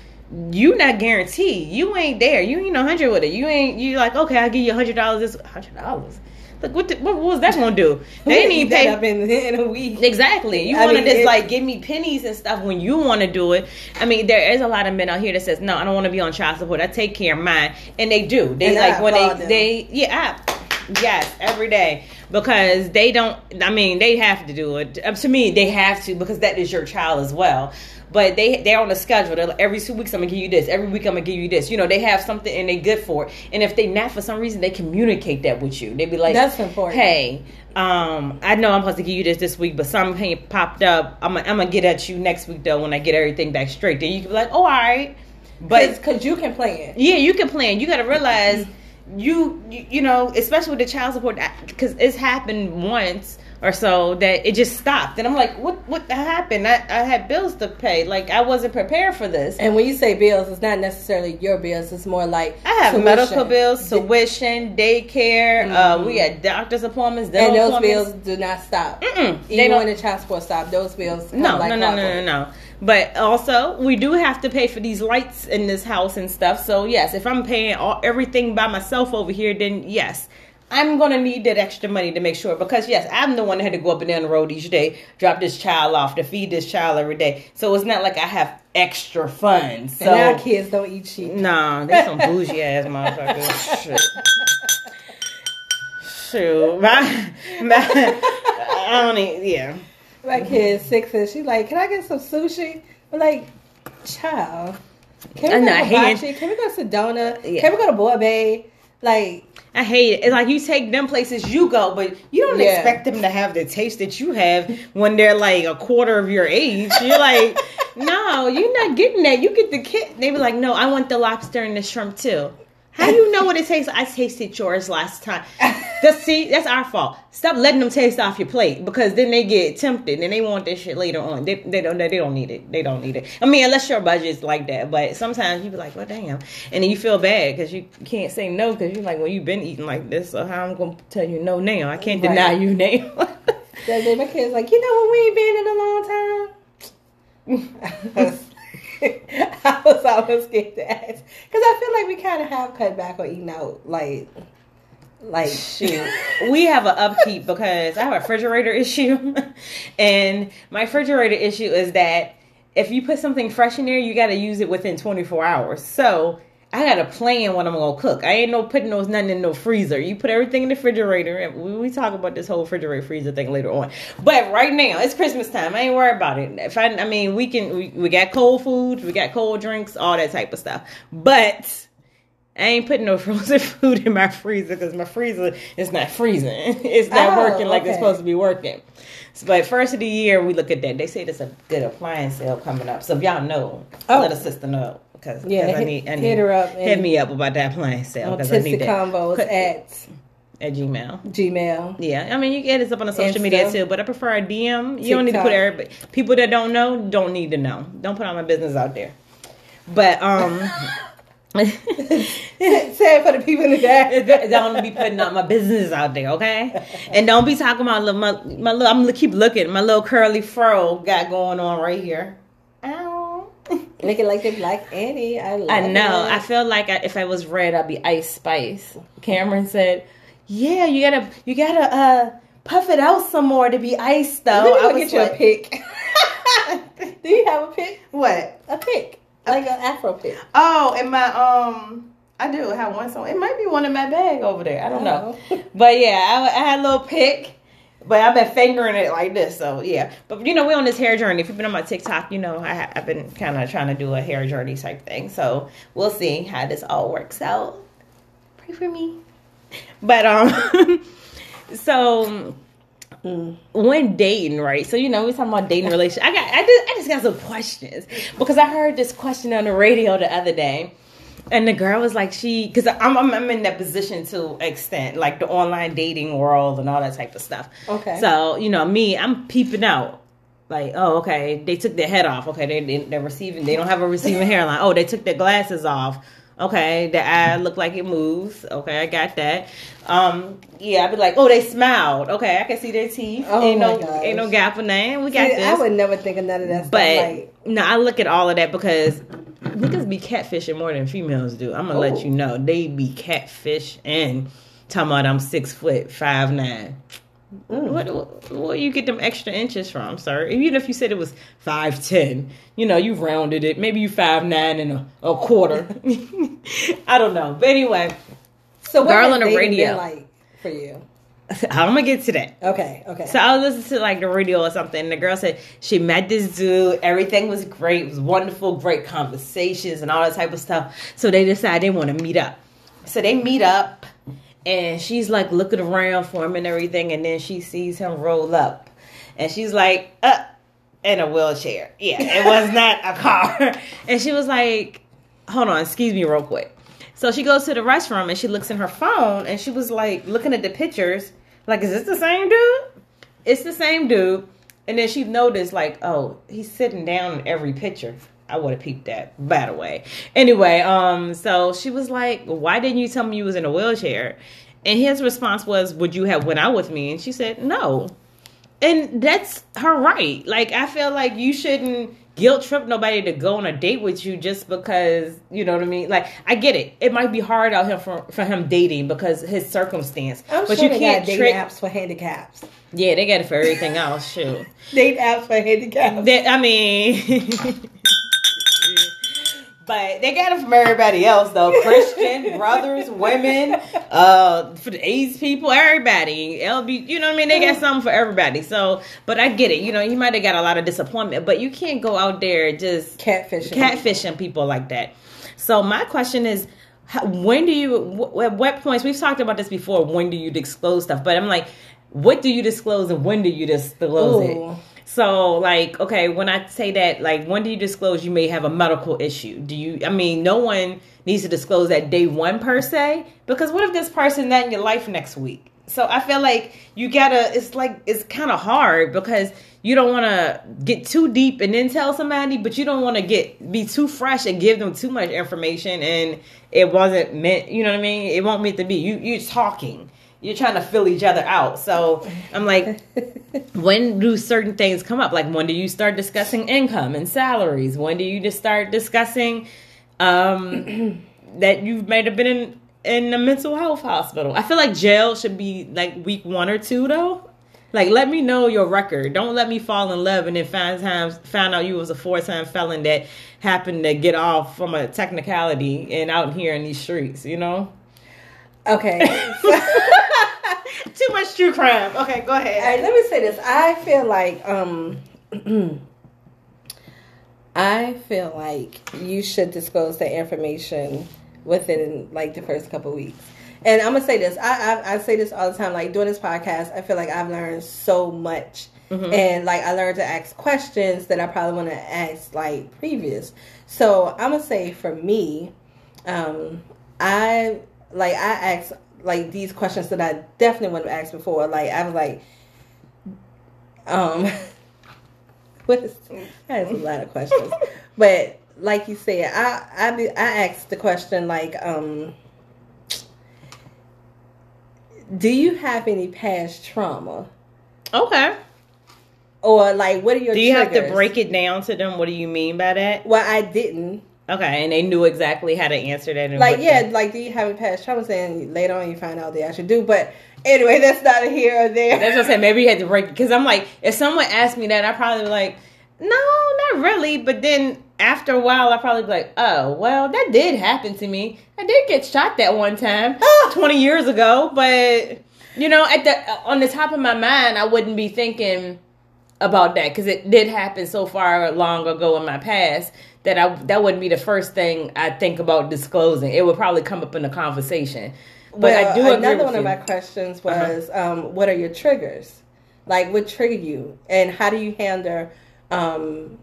Speaker 1: you not guaranteed. You ain't there. You ain't a hundred with it. You ain't. You like okay? I'll give you a hundred dollars. This hundred dollars. Look what, the, what was that gonna do? They didn't (laughs) even pay
Speaker 2: up in, in a week.
Speaker 1: Exactly. You want to just
Speaker 2: it-
Speaker 1: like give me pennies and stuff when you want to do it. I mean, there is a lot of men out here that says, "No, I don't want to be on child support. I take care of mine," and they do. They
Speaker 2: And I
Speaker 1: like when they
Speaker 2: them.
Speaker 1: they yeah. I, Yes, every day because they don't. I mean, they have to do it. Um, to me, they have to because that is your child as well. But they they're on a schedule. They're like, every two weeks I'm gonna give you this. Every week I'm gonna give you this. You know, they have something and they good for it. And if they not for some reason, they communicate that with you. They be like,
Speaker 2: That's important.
Speaker 1: Hey, um, I know I'm supposed to give you this this week, but something popped up. I'm gonna, I'm gonna get at you next week though when I get everything back straight. Then you can be like, oh, all right. But
Speaker 2: because you can plan.
Speaker 1: yeah, you can plan. You got to realize you, you you know, especially with the child support because it's happened once or so that it just stopped, and I'm like, what what happened? I, I had bills to pay. Like I wasn't prepared for this.
Speaker 2: And when you say bills, it's not necessarily your bills. It's more like
Speaker 1: I have
Speaker 2: tuition.
Speaker 1: medical bills, tuition, daycare. Uh,
Speaker 2: Mhm.
Speaker 1: we had doctor's appointments,
Speaker 2: and those bills do not stop.
Speaker 1: Mm-mm, they
Speaker 2: Even when the child support stop, those bills
Speaker 1: No,
Speaker 2: like
Speaker 1: no, no, no, no,
Speaker 2: clockwork.
Speaker 1: no. But also, we do have to pay for these lights in this house and stuff. So yes, if I'm paying all, everything by myself over here, then yes, I'm gonna need that extra money to make sure. Because yes, I'm the one that had to go up and down the road each day, drop this child off, to feed this child every day. So it's not like I have extra funds. So
Speaker 2: And our kids don't eat sheep.
Speaker 1: no, they some bougie ass motherfuckers. Shit. (laughs) Shoot, my, (laughs) my, I don't even, yeah.
Speaker 2: My kid's six and she's like, Can I get some sushi? I'm like, child. Can we go to. Hibachi? Can we go to Sedona?
Speaker 1: Yeah.
Speaker 2: Can we go to Boy Bay? Like,
Speaker 1: I hate it. It's like you take them places you go, but you don't
Speaker 2: Yeah.
Speaker 1: expect them to have the taste that you have when they're like a quarter of your age. You're like, (laughs) no, you're not getting that. You get the kid. They be like, no, I want the lobster and the shrimp too. How do you know what it tastes? I tasted yours last time. Just (laughs) see, that's our fault. Stop letting them taste off your plate because then they get tempted and they want this shit later on. They, they don't they don't need it. They don't need it. I mean, unless your budget's like that. But sometimes you be like, well, damn, and then you feel bad because you can't say no because you're like, well, you've been eating like this, so how I'm gonna tell you no now? I can't
Speaker 2: Right.
Speaker 1: deny you now. (laughs)
Speaker 2: That day my kid's like, you know what, we ain't been in a long time. (laughs) (laughs) I was almost scared to ask. Because I feel like we kind of have cut back on eating out, like, like
Speaker 1: Shoot, we have an upkeep because I have a refrigerator issue, (laughs) and my refrigerator issue is that if you put something fresh in there, you got to use it within 24 hours. So I got to plan what I'm gonna cook. I ain't no putting those nothing in no freezer. You put everything in the refrigerator, and we, we talk about this whole refrigerator freezer thing later on. But right now, it's Christmas time. I ain't worried about it. If I, I mean, we can we, we got cold foods, we got cold drinks, all that type of stuff. But I ain't putting no (laughs) frozen food in my freezer because my freezer is not freezing. (laughs) It's not
Speaker 2: Oh,
Speaker 1: working like it's supposed to be working. So, but first of the year, we look at that. They say there's a good appliance sale coming up. So if y'all know,
Speaker 2: Oh.
Speaker 1: let a sister know because
Speaker 2: Yeah,
Speaker 1: I
Speaker 2: hit-
Speaker 1: need, I need
Speaker 2: hit her up
Speaker 1: hit me up about that appliance sale because I need that convos
Speaker 2: at
Speaker 1: at Gmail.
Speaker 2: Gmail.
Speaker 1: Yeah, I mean you can hit us up on the social
Speaker 2: Insta.
Speaker 1: media too, but I prefer a DM. You don't need to put
Speaker 2: TikTok.
Speaker 1: everybody. People that don't know don't need to know. Don't put all my business out there. But um. (laughs)
Speaker 2: Say it for the people in the back. (laughs)
Speaker 1: don't be putting out my business out there, okay? And don't be talking about my my little. I'm gonna keep looking. My little curly fro got going on right here. Ow. (laughs)
Speaker 2: Looking like the Black Annie. I
Speaker 1: I know.
Speaker 2: It.
Speaker 1: I feel like I, if I was red, I'd be Ice Spice. Cameron said, "Yeah, you gotta you gotta uh puff it out some more to be ice, though." I
Speaker 2: me
Speaker 1: was
Speaker 2: go get you
Speaker 1: like,
Speaker 2: a pick. (laughs) Do you have a pick?
Speaker 1: What?
Speaker 2: A pick, like an Afro pick.
Speaker 1: Oh, in my um, I do have one. So it might be one in my bag over there. I don't know.
Speaker 2: Oh.
Speaker 1: But yeah, I, I had a little pick. But I've been fingering it like this, so yeah. But you know, we're on this hair journey. If you've been on my TikTok, you know I, I've been kind of trying to do a hair journey type thing. So we'll see how this all works out. Pray for me. But um, (laughs) so
Speaker 2: Mm.
Speaker 1: when dating, right? So you know, we're talking about dating relationship. I got, I just, I just got some questions because I heard this question on the radio the other day, and the girl was like, she, because I'm, I'm, I'm in that position to extent, like the online dating world and all that type of stuff.
Speaker 2: Okay.
Speaker 1: So you know, me, I'm peeping out. Like, oh, okay, they took their head off. Okay, they, they they're receiving. They don't have a receiving hairline. Oh, they took their glasses off. Okay, the eye look like it moves. Okay, I got that. Um, yeah, I'd be like, oh, they smiled. Okay, I can see their teeth.
Speaker 2: Oh
Speaker 1: ain't
Speaker 2: my
Speaker 1: no,
Speaker 2: gosh.
Speaker 1: ain't no gap in there. We got
Speaker 2: See,
Speaker 1: this.
Speaker 2: I would never think of none of that stuff.
Speaker 1: but
Speaker 2: like,
Speaker 1: no, I look at all of that because niggas be catfishing more than females do. I'm gonna
Speaker 2: Oh.
Speaker 1: let you know they be catfish and talking about I'm six foot five nine.
Speaker 2: mm.
Speaker 1: What, what where you get them extra inches from, sir? Even if you said it was five ten, you know, you rounded it. Maybe you five nine and a, a quarter. (laughs) (laughs) I don't know, but anyway,
Speaker 2: so what
Speaker 1: Girl on the radio.
Speaker 2: like for you? (laughs)
Speaker 1: I'm gonna get to that.
Speaker 2: Okay, okay.
Speaker 1: So I was listening to like the radio or something, and the girl said she met this dude. Everything was great. It was wonderful, great conversations and all that type of stuff. So they decided they want to meet up. So they meet up, and she's like looking around for him and everything, and then she sees him roll up, and she's like, "Uh." In a wheelchair. Yeah, it was not a car. (laughs) And she was like, hold on, excuse me real quick. So she goes to the restroom and she looks in her phone and she was like looking at the pictures, like, is this the same dude? It's the same dude. And then she noticed, like, oh, he's sitting down in every picture. I would have peeped that, by the way. Anyway, um, so she was like, Why didn't you tell me you was in a wheelchair? And his response was, Would you have went out with me? And she said, No. And that's her right. Like I feel like you shouldn't guilt trip nobody to go on a date with you just because you know what I mean. Like I get it. It might be hard out here for for him dating because his circumstance.
Speaker 2: I'm
Speaker 1: but
Speaker 2: sure
Speaker 1: you
Speaker 2: they
Speaker 1: can't
Speaker 2: got date
Speaker 1: trick.
Speaker 2: apps for handicaps.
Speaker 1: Yeah, they got it for everything else. Shoot. (laughs)
Speaker 2: Date apps for handicaps.
Speaker 1: I mean. (laughs) But they got it from everybody else though. Christian, (laughs) brothers, women, uh, for the AIDS people, everybody. LB, you know what I mean? They got something for everybody. So, but I get it. You know, you might have got a lot of disappointment, but you can't go out there just
Speaker 2: Catfishing.
Speaker 1: catfishing people like that. So my question is, when do you? At what points? We've talked about this before. When do you disclose stuff? But I'm like, what do you disclose and when do you disclose
Speaker 2: Ooh.
Speaker 1: it? So, like, okay, when I say that, like, when do you disclose you may have a medical issue? Do you, I mean, no one needs to disclose that day one per se, because what if this person not in your life next week? So I feel like you gotta, it's like, it's kind of hard because you don't want to get too deep and then tell somebody, but you don't want to get, be too fresh and give them too much information and it wasn't meant, you know what I mean? It won't meant to be. You, you're talking you're trying to fill each other out. So I'm like, when do certain things come up? Like, when do you start discussing income and salaries? When do you just start discussing um, (clears throat) that you might have been in in a mental health hospital? I feel like jail should be like week one or two though. Like, let me know your record. Don't let me fall in love and then find times find out you was a four time felon that happened to get off from a technicality and out here in these streets. You know.
Speaker 2: Okay. (laughs)
Speaker 1: Too much true crime. Okay, go ahead.
Speaker 2: All right, let me say this. I feel like um (clears throat) I feel like you should disclose the information within like the first couple weeks. And I'm gonna say this. I, I I say this all the time. Like doing this podcast, I feel like I've learned so much, mm-hmm. and like I learned to ask questions that I probably want to ask like previous. So I'm gonna say for me, um, I like I asked like these questions that I definitely wouldn't have asked before. Like I was like, um, (laughs) what is? That's a lot of questions, (laughs) but like you said, I I I asked the question like, um, do you have any past trauma?
Speaker 1: Okay.
Speaker 2: Or like, what are your?
Speaker 1: Do you
Speaker 2: triggers?
Speaker 1: have to break it down to them? What do you mean by that?
Speaker 2: Well, I didn't.
Speaker 1: Okay, and they knew exactly how to answer that.
Speaker 2: like, yeah, like, do you have a past trauma? And later on, you find out they actually do. But anyway, that's not a here or there.
Speaker 1: That's what I'm saying. Maybe you had to break because I'm like, if someone asked me that, I'd probably be like, no, not really. But then after a while, I probably be like, oh, well, that did happen to me. I did get shot that one time, (laughs) oh. twenty years ago. But you know, at the on the top of my mind, I wouldn't be thinking about that because it did happen so far long ago in my past that I that wouldn't be the first thing I think about disclosing. It would probably come up in a conversation. But
Speaker 2: well, I do another one you. of my questions uh-huh. was, uh-huh. um, what are your triggers? Like, what triggered you, and how do you handle um,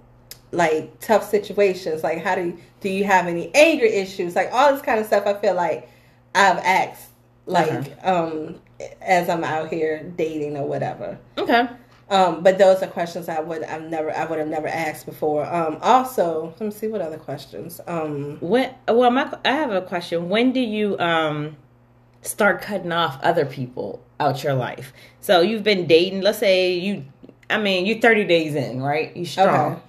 Speaker 2: like tough situations? Like, how do you, do you have any anger issues? Like all this kind of stuff. I feel like I've asked, like, uh-huh. um, as I'm out here dating or whatever.
Speaker 1: Okay.
Speaker 2: Um, but those are questions I would I've never I would have never asked before. Um, also, let me see what other questions. Um,
Speaker 1: when well, my I have a question. When do you um start cutting off other people out your life? So you've been dating. Let's say you, I mean, you're thirty days in, right? You strong. Okay.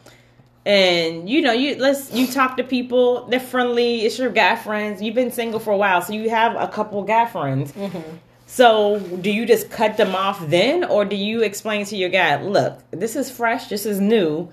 Speaker 1: And you know, you let's you talk to people. They're friendly. It's your guy friends. You've been single for a while, so you have a couple guy friends. Mm-hmm so, do you just cut them off then, or do you explain to your guy, look, this is fresh, this is new.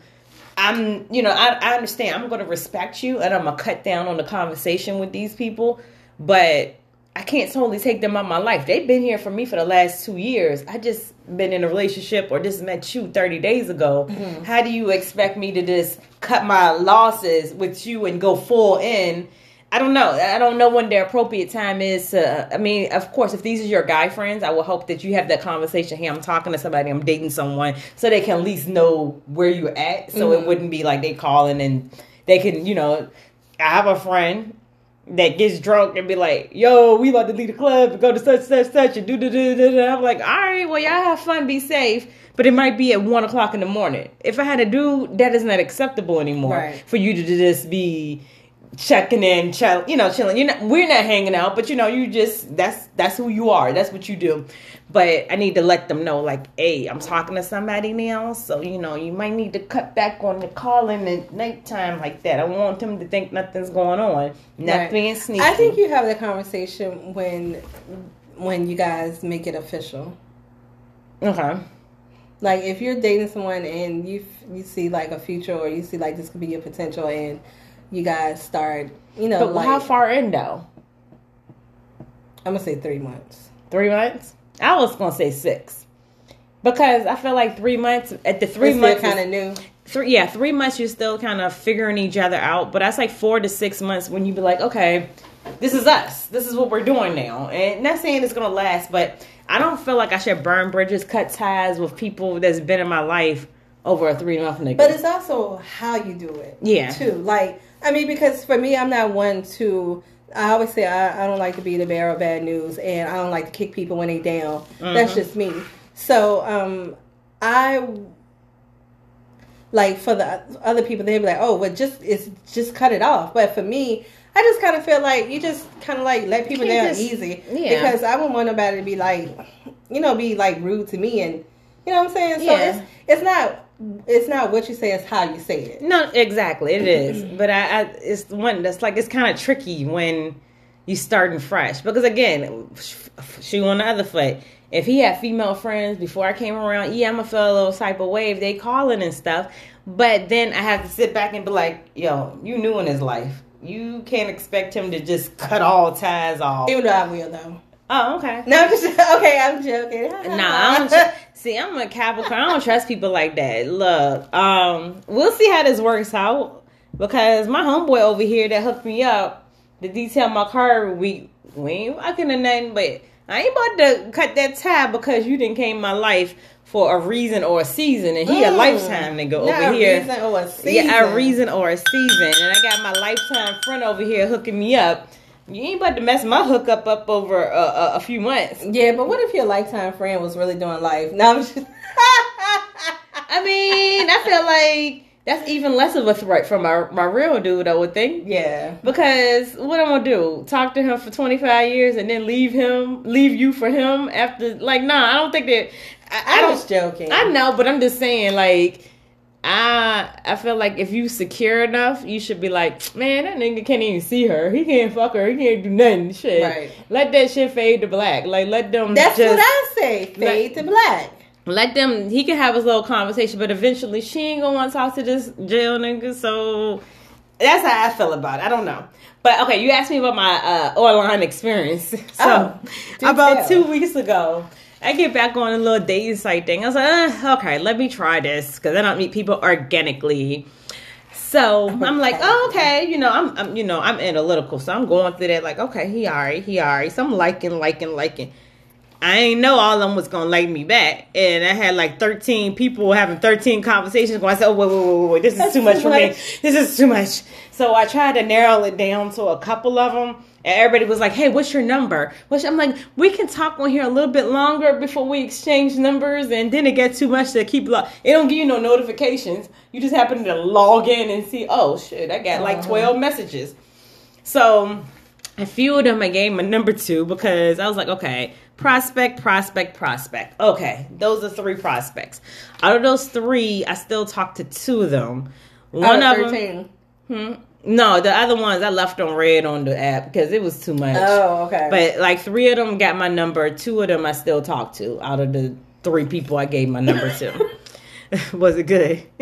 Speaker 1: I'm, you know, I, I understand. I'm going to respect you, and I'm gonna cut down on the conversation with these people, but I can't totally take them out my life. They've been here for me for the last two years. I just been in a relationship or just met you 30 days ago. Mm-hmm. How do you expect me to just cut my losses with you and go full in I don't know. I don't know when their appropriate time is. To, I mean, of course, if these are your guy friends, I will hope that you have that conversation. Hey, I'm talking to somebody, I'm dating someone, so they can at least know where you're at. So mm-hmm. it wouldn't be like they calling and they can, you know. I have a friend that gets drunk and be like, "Yo, we about to leave the club and go to such such such and do do do do." I'm like, "All right, well, y'all have fun, be safe." But it might be at one o'clock in the morning. If I had to do that, is not acceptable anymore right. for you to just be checking in, chill, you know, chilling. You're not, we're not hanging out, but you know, you just that's that's who you are. That's what you do. But I need to let them know, like, hey, I'm talking to somebody now, so you know, you might need to cut back on the calling at nighttime like that. I want them to think nothing's going on, not right. sneaky.
Speaker 2: I think you have the conversation when when you guys make it official.
Speaker 1: Okay.
Speaker 2: Like if you're dating someone and you you see like a future or you see like this could be a potential and you guys start, you know.
Speaker 1: But like, how far in though?
Speaker 2: I'm gonna say three months.
Speaker 1: Three months? I was gonna say six, because I feel like three months at the 3 it's months
Speaker 2: kind of new.
Speaker 1: Three, yeah, three months you're still kind of figuring each other out, but that's like four to six months when you be like, okay, this is us. This is what we're doing now, and not saying it's gonna last, but I don't feel like I should burn bridges, cut ties with people that's been in my life over a three month nigga.
Speaker 2: But it's also how you do it.
Speaker 1: Yeah.
Speaker 2: Too. Like, I mean, because for me, I'm not one to. I always say I, I don't like to be the bearer of bad news, and I don't like to kick people when they down. That's just me. So, um, I like for the other people, they'd be like, "Oh, well, just it's just cut it off." But for me, I just kind of feel like you just kind of like let people down
Speaker 1: just-
Speaker 2: easy
Speaker 1: yeah.
Speaker 2: because I wouldn't want nobody to be like, you know, be like rude to me and you know what I'm saying. So
Speaker 1: Yeah.
Speaker 2: it's it's not it's not what you say, it's how you say it.
Speaker 1: No, exactly, it is. Mm-hmm. But I, I it's one that's like it's kind of tricky when you starting fresh because again, sh- shoe on the other foot. If he had female friends before I came around, yeah, I'm a little type of wave. They calling and stuff, but then I have to sit back and be like, yo, you new in his life. You can't expect him to just cut all ties off.
Speaker 2: Even though I will though.
Speaker 1: Oh, okay.
Speaker 2: No, I'm just (laughs) okay. I'm joking. (laughs)
Speaker 1: Nah, I don't tr- see. I'm a Capricorn. I don't trust people like that. Look, um, we'll see how this works out because my homeboy over here that hooked me up to detail my car, we we ain't fucking or nothing, but I ain't about to cut that tab because you didn't came my life for a reason or a season, and he a
Speaker 2: Mm.
Speaker 1: lifetime nigga over
Speaker 2: a
Speaker 1: here.
Speaker 2: reason or a season.
Speaker 1: Yeah, a reason or a season, and I got my lifetime friend over here hooking me up. You ain't about to mess my hookup up over a, a, a few months.
Speaker 2: Yeah, but what if your lifetime friend was really doing life? No, I'm just. (laughs)
Speaker 1: I mean, I feel like that's even less of a threat from my my real dude. I would think
Speaker 2: yeah.
Speaker 1: because what I'm gonna do? Talk to him for 25 years and then leave him, leave you for him after? Like, nah, I don't think that. I, I
Speaker 2: I was joking.
Speaker 1: I know, but I'm just saying, like. I I feel like if you secure enough, you should be like, man, that nigga can't even see her. He can't fuck her. He can't do nothing. Shit.
Speaker 2: Right.
Speaker 1: Let that shit fade to black. Like let them.
Speaker 2: That's
Speaker 1: just,
Speaker 2: what I say. Fade to black.
Speaker 1: let them he can have his little conversation but eventually she ain't gonna want to talk to this jail nigga so that's how i feel about it i don't know but okay you asked me about my uh online experience (laughs) so
Speaker 2: Oh,
Speaker 1: about
Speaker 2: tell.
Speaker 1: two weeks ago i get back on a little dating site thing i was like uh, okay let me try this because i don't meet people organically so I'm like, oh, okay, you know, I'm, I'm, you know, I'm analytical, so I'm going through that, like, okay, he alright, he alright. So I'm liking, liking, liking. I ain't know all of them was gonna like me back, and I had like 13 people having 13 conversations. Going, I said, oh wait, wait, wait, wait, this is
Speaker 2: That's
Speaker 1: too much
Speaker 2: too
Speaker 1: for me. This is too much. So I tried to narrow it down to a couple of them, and everybody was like, hey, what's your number? Which I'm like, we can talk on here a little bit longer before we exchange numbers, and then it gets too much to keep. Lo- it don't give you no notifications. You just happen to log in and see, oh shit, I got like
Speaker 2: Uh-huh.
Speaker 1: 12 messages. So a few of them I gave my number to because I was like, okay, prospect, prospect, prospect. Okay, those are three prospects. Out of those three, I still talked to two of them. One of
Speaker 2: of
Speaker 1: them, hmm, no, the other ones I left on read on the app because it was too much.
Speaker 2: Oh, okay.
Speaker 1: But like three of them got my number. Two of them I still talk to. Out of the three people I gave my number to, (laughs) was it good? (laughs)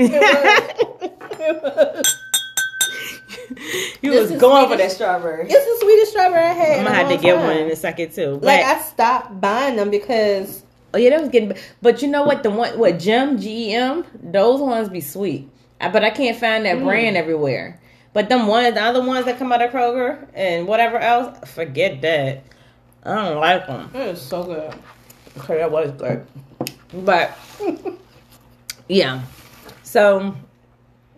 Speaker 1: you
Speaker 2: This
Speaker 1: was going for that strawberry.
Speaker 2: it's the sweetest strawberry I had.
Speaker 1: I'm gonna have to get
Speaker 2: time.
Speaker 1: one in a second too. But,
Speaker 2: Like I stopped buying them because
Speaker 1: oh yeah, that was getting. But you know what? The one what Gem Gem, those ones be sweet. I, but I can't find
Speaker 2: Mm.
Speaker 1: that brand everywhere. But them ones, the other ones that come out of Kroger and whatever else, forget that. I don't like them.
Speaker 2: It is so good.
Speaker 1: Okay, that was good. But (laughs) yeah, so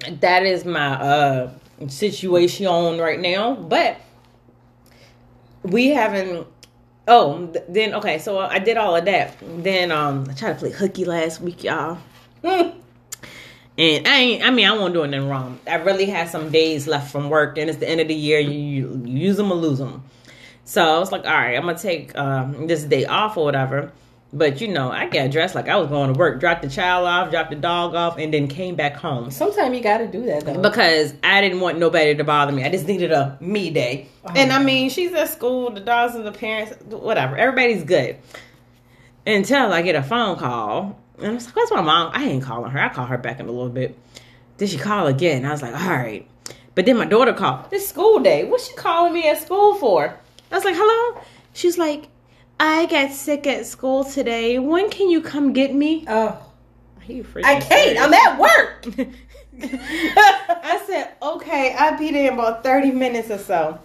Speaker 1: that is my uh situation right now. But we haven't. Oh, then okay. So I did all of that. Then um, I tried to play hooky last week, y'all. (laughs) And I ain't, I mean, I won't do nothing wrong. I really had some days left from work, and it's the end of the year. You, you, use them or lose them. So I was like, all right, I'm gonna take um, this day off or whatever. But you know, I got dressed like I was going to work, dropped the child off, dropped the dog off, and then came back home
Speaker 2: Sometimes you got to do that though.
Speaker 1: because I didn't want nobody to bother me. I just needed a me day. And I mean, she's at school, the dogs and the parents, whatever. Everybody's good. Until I get a phone call. And I was like, what's my mom? I ain't calling her. I call her back in a little bit. Then she call again. I was like, all right. But then my daughter called. It's school day. What's she calling me at school for? I was like, hello? She's like, I got sick at school today. When can you come get me?
Speaker 2: oh,
Speaker 1: Are you freaking
Speaker 2: I can't.
Speaker 1: serious?
Speaker 2: I'm at work. (laughs)
Speaker 1: I said, okay, I'll be there in about 30 minutes or so.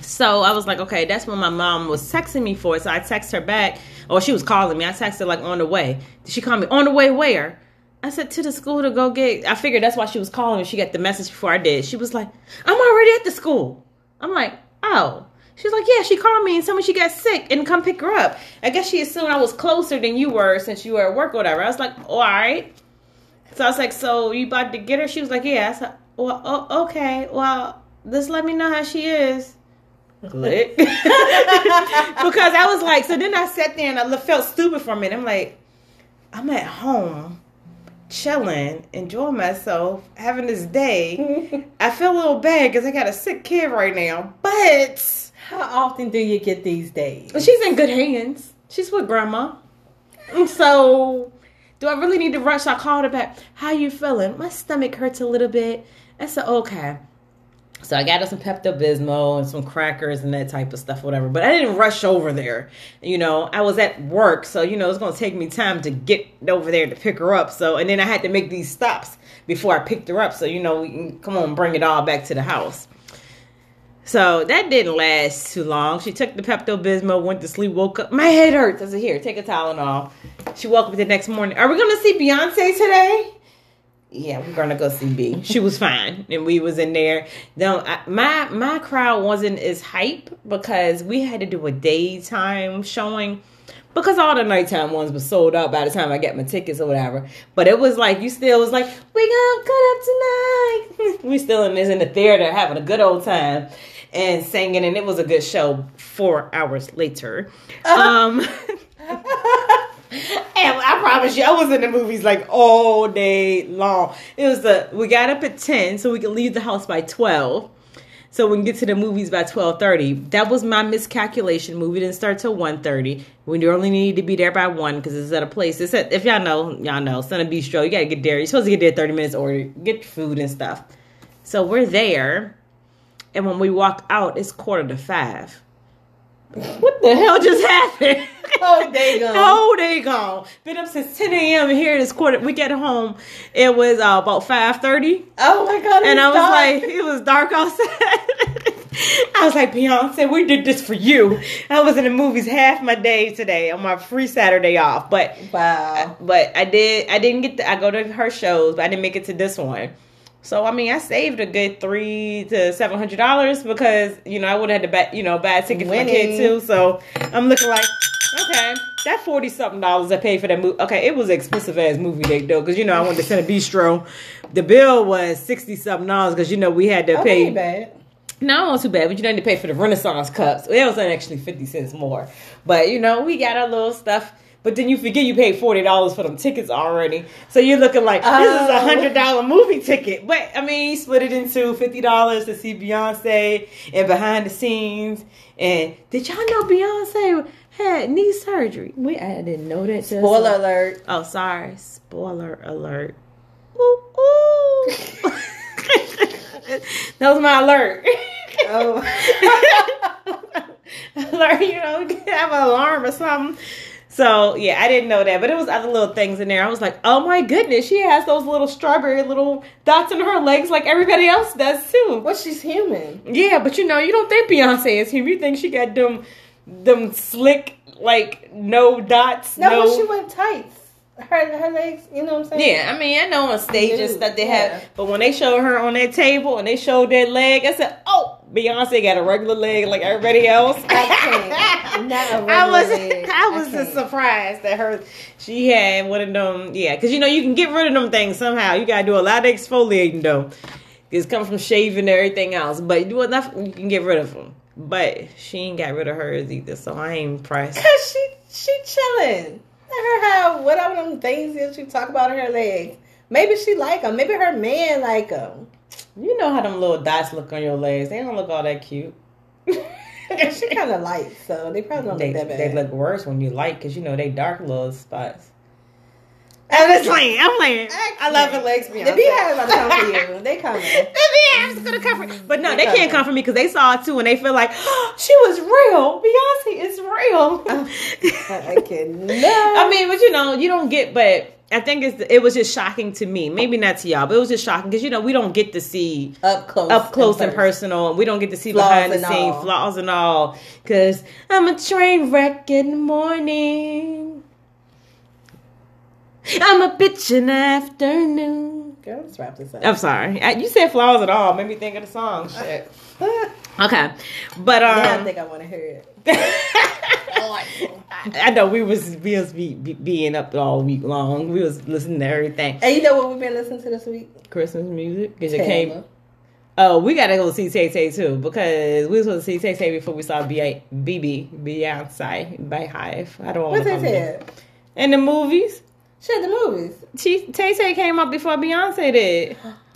Speaker 1: So I was like, okay, that's when my mom was texting me for it. So I text her back, or she was calling me. I texted like on the way. She call me on the way where? I said to the school to go get. I figured that's why she was calling. me. She got the message before I did. She was like, "I'm already at the school." I'm like, "Oh." She's like, "Yeah." She called me and told me she got sick and come pick her up. I guess she assumed I was closer than you were since you were at work or whatever. I was like, oh, "All right." So I was like, "So you about to get her?" She was like, "Yeah." I said, "Well, oh, okay. Well, just let me know how she is." (laughs) Because I was like, so then I sat there and I felt stupid for a minute. I'm like, I'm at home, chilling, enjoying myself, having this day. (laughs) I feel a little bad because I got a sick kid right now, but
Speaker 2: How often do you get these days?
Speaker 1: she's in good hands. She's with grandma. So, do I really need to rush? I called her back. How you feeling? My stomach hurts a little bit. I said, okay. So I got her some Pepto Bismol and some crackers and that type of stuff, whatever. But I didn't rush over there. You know, I was at work, so you know it's gonna take me time to get over there to pick her up. So and then I had to make these stops before I picked her up. So you know, we can come on, bring it all back to the house. So that didn't last too long. She took the Pepto Bismol, went to sleep, woke up. My head hurts. I said, "Here, take a Tylenol." She woke up the next morning. Are we gonna see Beyonce today? Yeah, we're gonna go see B. She was fine, and we was in there. Now, I, my my crowd wasn't as hype because we had to do a daytime showing because all the nighttime ones were sold out by the time I got my tickets or whatever. But it was like you still was like, we gonna cut up tonight. (laughs) we still in this in the theater having a good old time and singing, and it was a good show. Four hours later, (laughs) um. (laughs) (laughs) And I promise you, I was in the movies like all day long. It was the we got up at ten so we could leave the house by twelve, so we can get to the movies by twelve thirty. That was my miscalculation. Movie didn't start till one thirty. We only need to be there by one because it's at a place. It's at if y'all know, y'all know, CineBistro. You gotta get there. You're supposed to get there thirty minutes order, get food and stuff. So we're there, and when we walk out, it's quarter to five. What the hell just happened? (laughs)
Speaker 2: Oh, they gone.
Speaker 1: Oh, they gone. Been up since 10 a.m. here this quarter. We get home. It was uh, about 5.30.
Speaker 2: Oh my god!
Speaker 1: And I was
Speaker 2: dark.
Speaker 1: like, it was dark outside. (laughs) I was like, Beyonce, we did this for you. I was in the movies half my day today on my free Saturday off. But
Speaker 2: wow.
Speaker 1: but I did I didn't get to, I go to her shows, but I didn't make it to this one. So I mean, I saved a good three to seven hundred dollars because you know I would have had to buy you know buy a ticket for my kid too. So I'm looking like okay, that forty something dollars I paid for that movie. Okay, it was expensive ass movie date though because you know I went to CineBistro. The bill was sixty something dollars because you know we had to
Speaker 2: Oh,
Speaker 1: pay.
Speaker 2: bad.
Speaker 1: No, wasn't too bad, but you didn't pay for the Renaissance cups. It was actually fifty cents more. But you know, we got our little stuff. But then you forget you paid forty dollars for them tickets already. So you're looking like this is a
Speaker 2: Oh.
Speaker 1: hundred dollar movie ticket. But I mean, you split it into fifty dollars to see Beyonce and behind the scenes. And did y'all know Beyonce had knee surgery? We I didn't know that. till-
Speaker 2: Spoiler alert.
Speaker 1: Oh, sorry. Spoiler alert. Ooh, (laughs) ooh. that was my alert.
Speaker 2: Oh. (laughs)
Speaker 1: alert, you know, have an alarm or something. So yeah, I didn't know that, but it was other little things in there. I was like, oh my goodness, she has those little strawberry little dots in her legs like everybody else does too.
Speaker 2: Well, she's human.
Speaker 1: Yeah, but you know, you don't think Beyonce is human. You think she got them, them slick like no dots.
Speaker 2: No,
Speaker 1: no
Speaker 2: she went tights. Her her legs. You know what I'm saying?
Speaker 1: Yeah, I mean, I know on stage and
Speaker 2: Dude,
Speaker 1: stuff they
Speaker 2: yeah.
Speaker 1: have, but when they showed her on that table and they showed that leg, I said, "Oh, Beyonce got a regular leg like everybody else." (laughs)
Speaker 2: I
Speaker 1: was. I was surprised that her, she had one of them. Yeah, because you know you can get rid of them things somehow. You gotta do a lot of exfoliating though. It's come from shaving and everything else, but you do enough, you can get rid of them. But she ain't got rid of hers either, so I ain't impressed. (laughs)
Speaker 2: Cause she she chilling. Let her have whatever them things that you talk about in her legs. Maybe she like them. Maybe her man like them.
Speaker 1: You know how them little dots look on your legs? They don't look all that cute. (laughs) (laughs)
Speaker 2: She kind of light, so they probably don't
Speaker 1: they,
Speaker 2: look that bad.
Speaker 1: they look worse when you light because you know they dark little spots. I'm just playing. I'm playing. I love her legs.
Speaker 2: The BeyHive about to come for you. (laughs) They coming.
Speaker 1: The BeyHive's gonna come for But no,
Speaker 2: They
Speaker 1: they can't come for me because they saw it too and they feel like oh, (gasps) she was real. Beyonce is real. (laughs)
Speaker 2: I cannot.
Speaker 1: I mean, but you know, you don't get. But I think it's it was just shocking to me. Maybe not to y'all, but it was just shocking because you know we don't get to see
Speaker 2: up close,
Speaker 1: up close and
Speaker 2: person.
Speaker 1: personal. and We don't get to see
Speaker 2: Flaws
Speaker 1: behind the
Speaker 2: and
Speaker 1: scene flaws and all. Cause I'm a train wreck in the morning. I'm a bitch in the afternoon.
Speaker 2: Girl, let's wrap this up.
Speaker 1: I'm sorry. You said flaws at all. Made me think of the song. Shit. (laughs) Okay, but um,
Speaker 2: now I think I want to hear it.
Speaker 1: I know we was we was be, be, being up all week long. We was listening to everything.
Speaker 2: And you know what we've been listening to this week?
Speaker 1: Christmas music because it came. Oh, we gotta go see Tay Tay too because we was supposed to see Tay Tay before we saw B- BB Beyonce by Hive. I don't want
Speaker 2: What's
Speaker 1: to
Speaker 2: that
Speaker 1: in the movies.
Speaker 2: Shit, the movies.
Speaker 1: She Tay Tay came up before Beyonce did. (gasps) (laughs)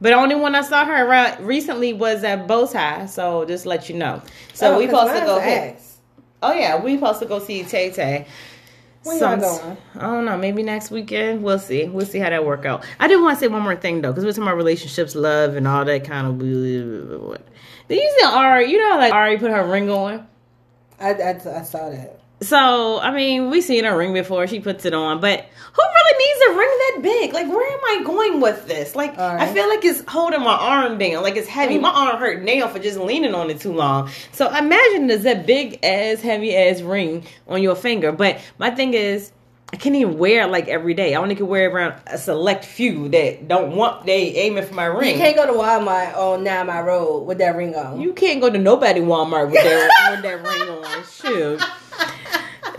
Speaker 1: But the only one I saw her around recently was at Bowtie, so just let you know. So
Speaker 2: Oh,
Speaker 1: we supposed to go. Oh yeah, we supposed to go see Tay Tay.
Speaker 2: When y'all going?
Speaker 1: I don't know. Maybe next weekend. We'll see. We'll see how that work out. I did want to say one more thing though, because we're talking about relationships, love, and all that kind of. Did you see Ari? You know, like Ari put her ring on.
Speaker 2: I, I, I saw that.
Speaker 1: So I mean, we seen her ring before. She puts it on, but who really needs a ring that big? Like, where am I going with this? Like,
Speaker 2: right.
Speaker 1: I feel like it's holding my arm down. Like it's heavy. Mm. My arm hurt now for just leaning on it too long. So imagine there's that big ass, heavy ass ring on your finger. But my thing is. I can't even wear it like every day. I only can wear it around a select few that don't want they aiming for my ring.
Speaker 2: You can't go to Walmart on Nine Mile Road with that ring on.
Speaker 1: You can't go to nobody Walmart with that with that ring on. Shoot.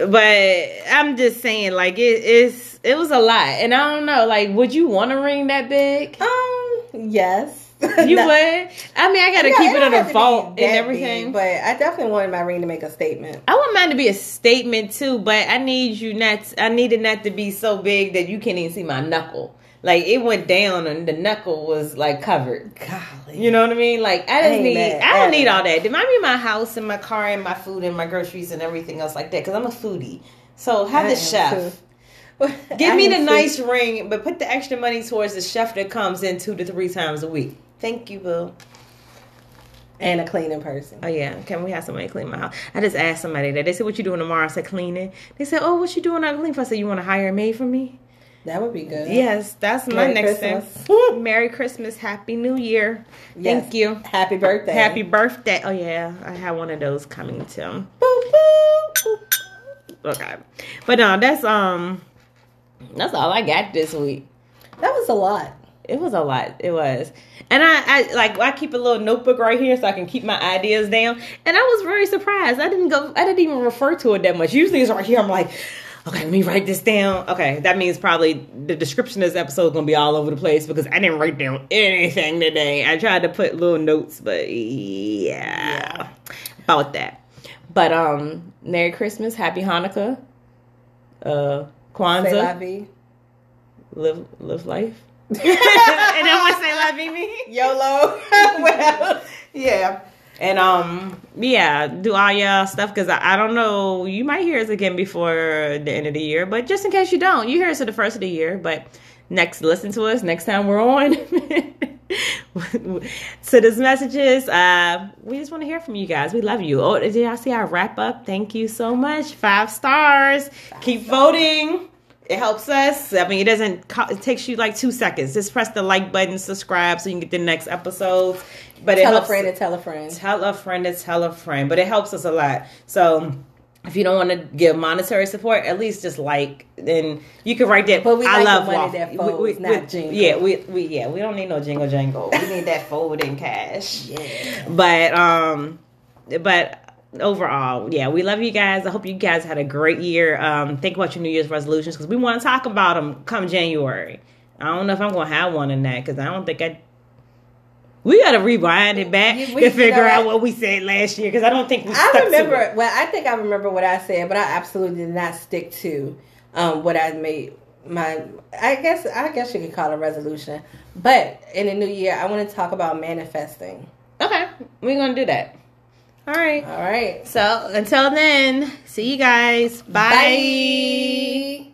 Speaker 1: But I'm just saying, like it is. It was a lot, and I don't know. Like, would you want a ring that big?
Speaker 2: Um, yes. (laughs)
Speaker 1: You
Speaker 2: Not-
Speaker 1: would. I mean, I gotta keep
Speaker 2: it
Speaker 1: in
Speaker 2: have
Speaker 1: a vault and everything.
Speaker 2: big, but I definitely wanted my ring to make a statement.
Speaker 1: I want mine to be a statement too, but I need you not. I needed not to be so big that you can't even see my knuckle. Like it went down and the knuckle was like covered.
Speaker 2: Golly.
Speaker 1: You know what I mean? Like I just need.
Speaker 2: mad
Speaker 1: I don't need all that. Remind me of my house and my car and my food and my groceries and everything else like that. Because I'm a foodie. So have
Speaker 2: I
Speaker 1: the chef.
Speaker 2: too. (laughs)
Speaker 1: Give
Speaker 2: I
Speaker 1: me the nice ring, but put the extra money towards the chef that comes in two to three times a week. Thank you, Boo.
Speaker 2: and a cleaning person.
Speaker 1: Oh yeah, can we have somebody clean my house? I just asked somebody that. They said, "What you doing tomorrow?" I said, "Cleaning." They said, "Oh, what you doing? I clean for." I said, "You want to hire a maid for me?"
Speaker 2: That would be good.
Speaker 1: Yes, that's my next
Speaker 2: Christmas.
Speaker 1: thing. Merry Christmas, Happy New Year.
Speaker 2: Yes.
Speaker 1: Thank you.
Speaker 2: Happy birthday.
Speaker 1: Happy birthday. Oh yeah, I have one of those coming too.
Speaker 2: Boop, boop, boop.
Speaker 1: Okay, but no, that's um, that's all I got this week.
Speaker 2: That was a lot.
Speaker 1: It was a lot. It was, and I, I like I keep a little notebook right here so I can keep my ideas down. And I was very surprised. I didn't go. I didn't even refer to it that much. Usually it's right here. I'm like, okay, let me write this down. Okay, that means probably the description of this episode is gonna be all over the place because I didn't write down anything today. I tried to put little notes, but yeah, about that. But um, Merry Christmas, Happy Hanukkah, uh, Kwanzaa, live live life. And then I say la vie me.
Speaker 2: YOLO. (laughs) well,
Speaker 1: Yeah. And um, yeah, do all your stuff because I, I don't know. You might hear us again before the end of the year, but just in case you don't, you hear us at the first of the year. But next, listen to us next time we're on. (laughs) so this messages. Uh, we just want to hear from you guys. We love you. Oh, did y'all see our wrap up? Thank you so much. Five stars. Keep voting. It helps us. I mean, it doesn't. co- It takes you like two seconds. Just press the like button, subscribe, so you can get the next episodes. But it
Speaker 2: tell a
Speaker 1: helps
Speaker 2: friend and tell a friend.
Speaker 1: tell a friend to tell a friend but it helps us a lot so if you don't want to give monetary support at least just like then you can write that
Speaker 2: But we
Speaker 1: i
Speaker 2: like the
Speaker 1: love
Speaker 2: money
Speaker 1: waffle.
Speaker 2: that folds, not jingle.
Speaker 1: yeah we, we yeah we don't need no jingle jangle we need that fold in cash
Speaker 2: Yeah.
Speaker 1: but um but overall yeah we love you guys i hope you guys had a great year um think about your new year's resolutions because we want to talk about them come january i don't know if i'm gonna have one in that because i don't think i we gotta rewind it back
Speaker 2: You- we-
Speaker 1: to
Speaker 2: you
Speaker 1: figure
Speaker 2: know
Speaker 1: out
Speaker 2: what?
Speaker 1: we said last year because I don't think we. Stuck
Speaker 2: I remember. Well, I think I remember what I said, but I absolutely did not stick to um, what I made my. I guess I guess you could call it a resolution. But in the new year, I want to talk about manifesting.
Speaker 1: Okay, we're gonna do that. All right.
Speaker 2: All right.
Speaker 1: So until then, see you guys. Bye.
Speaker 2: Bye.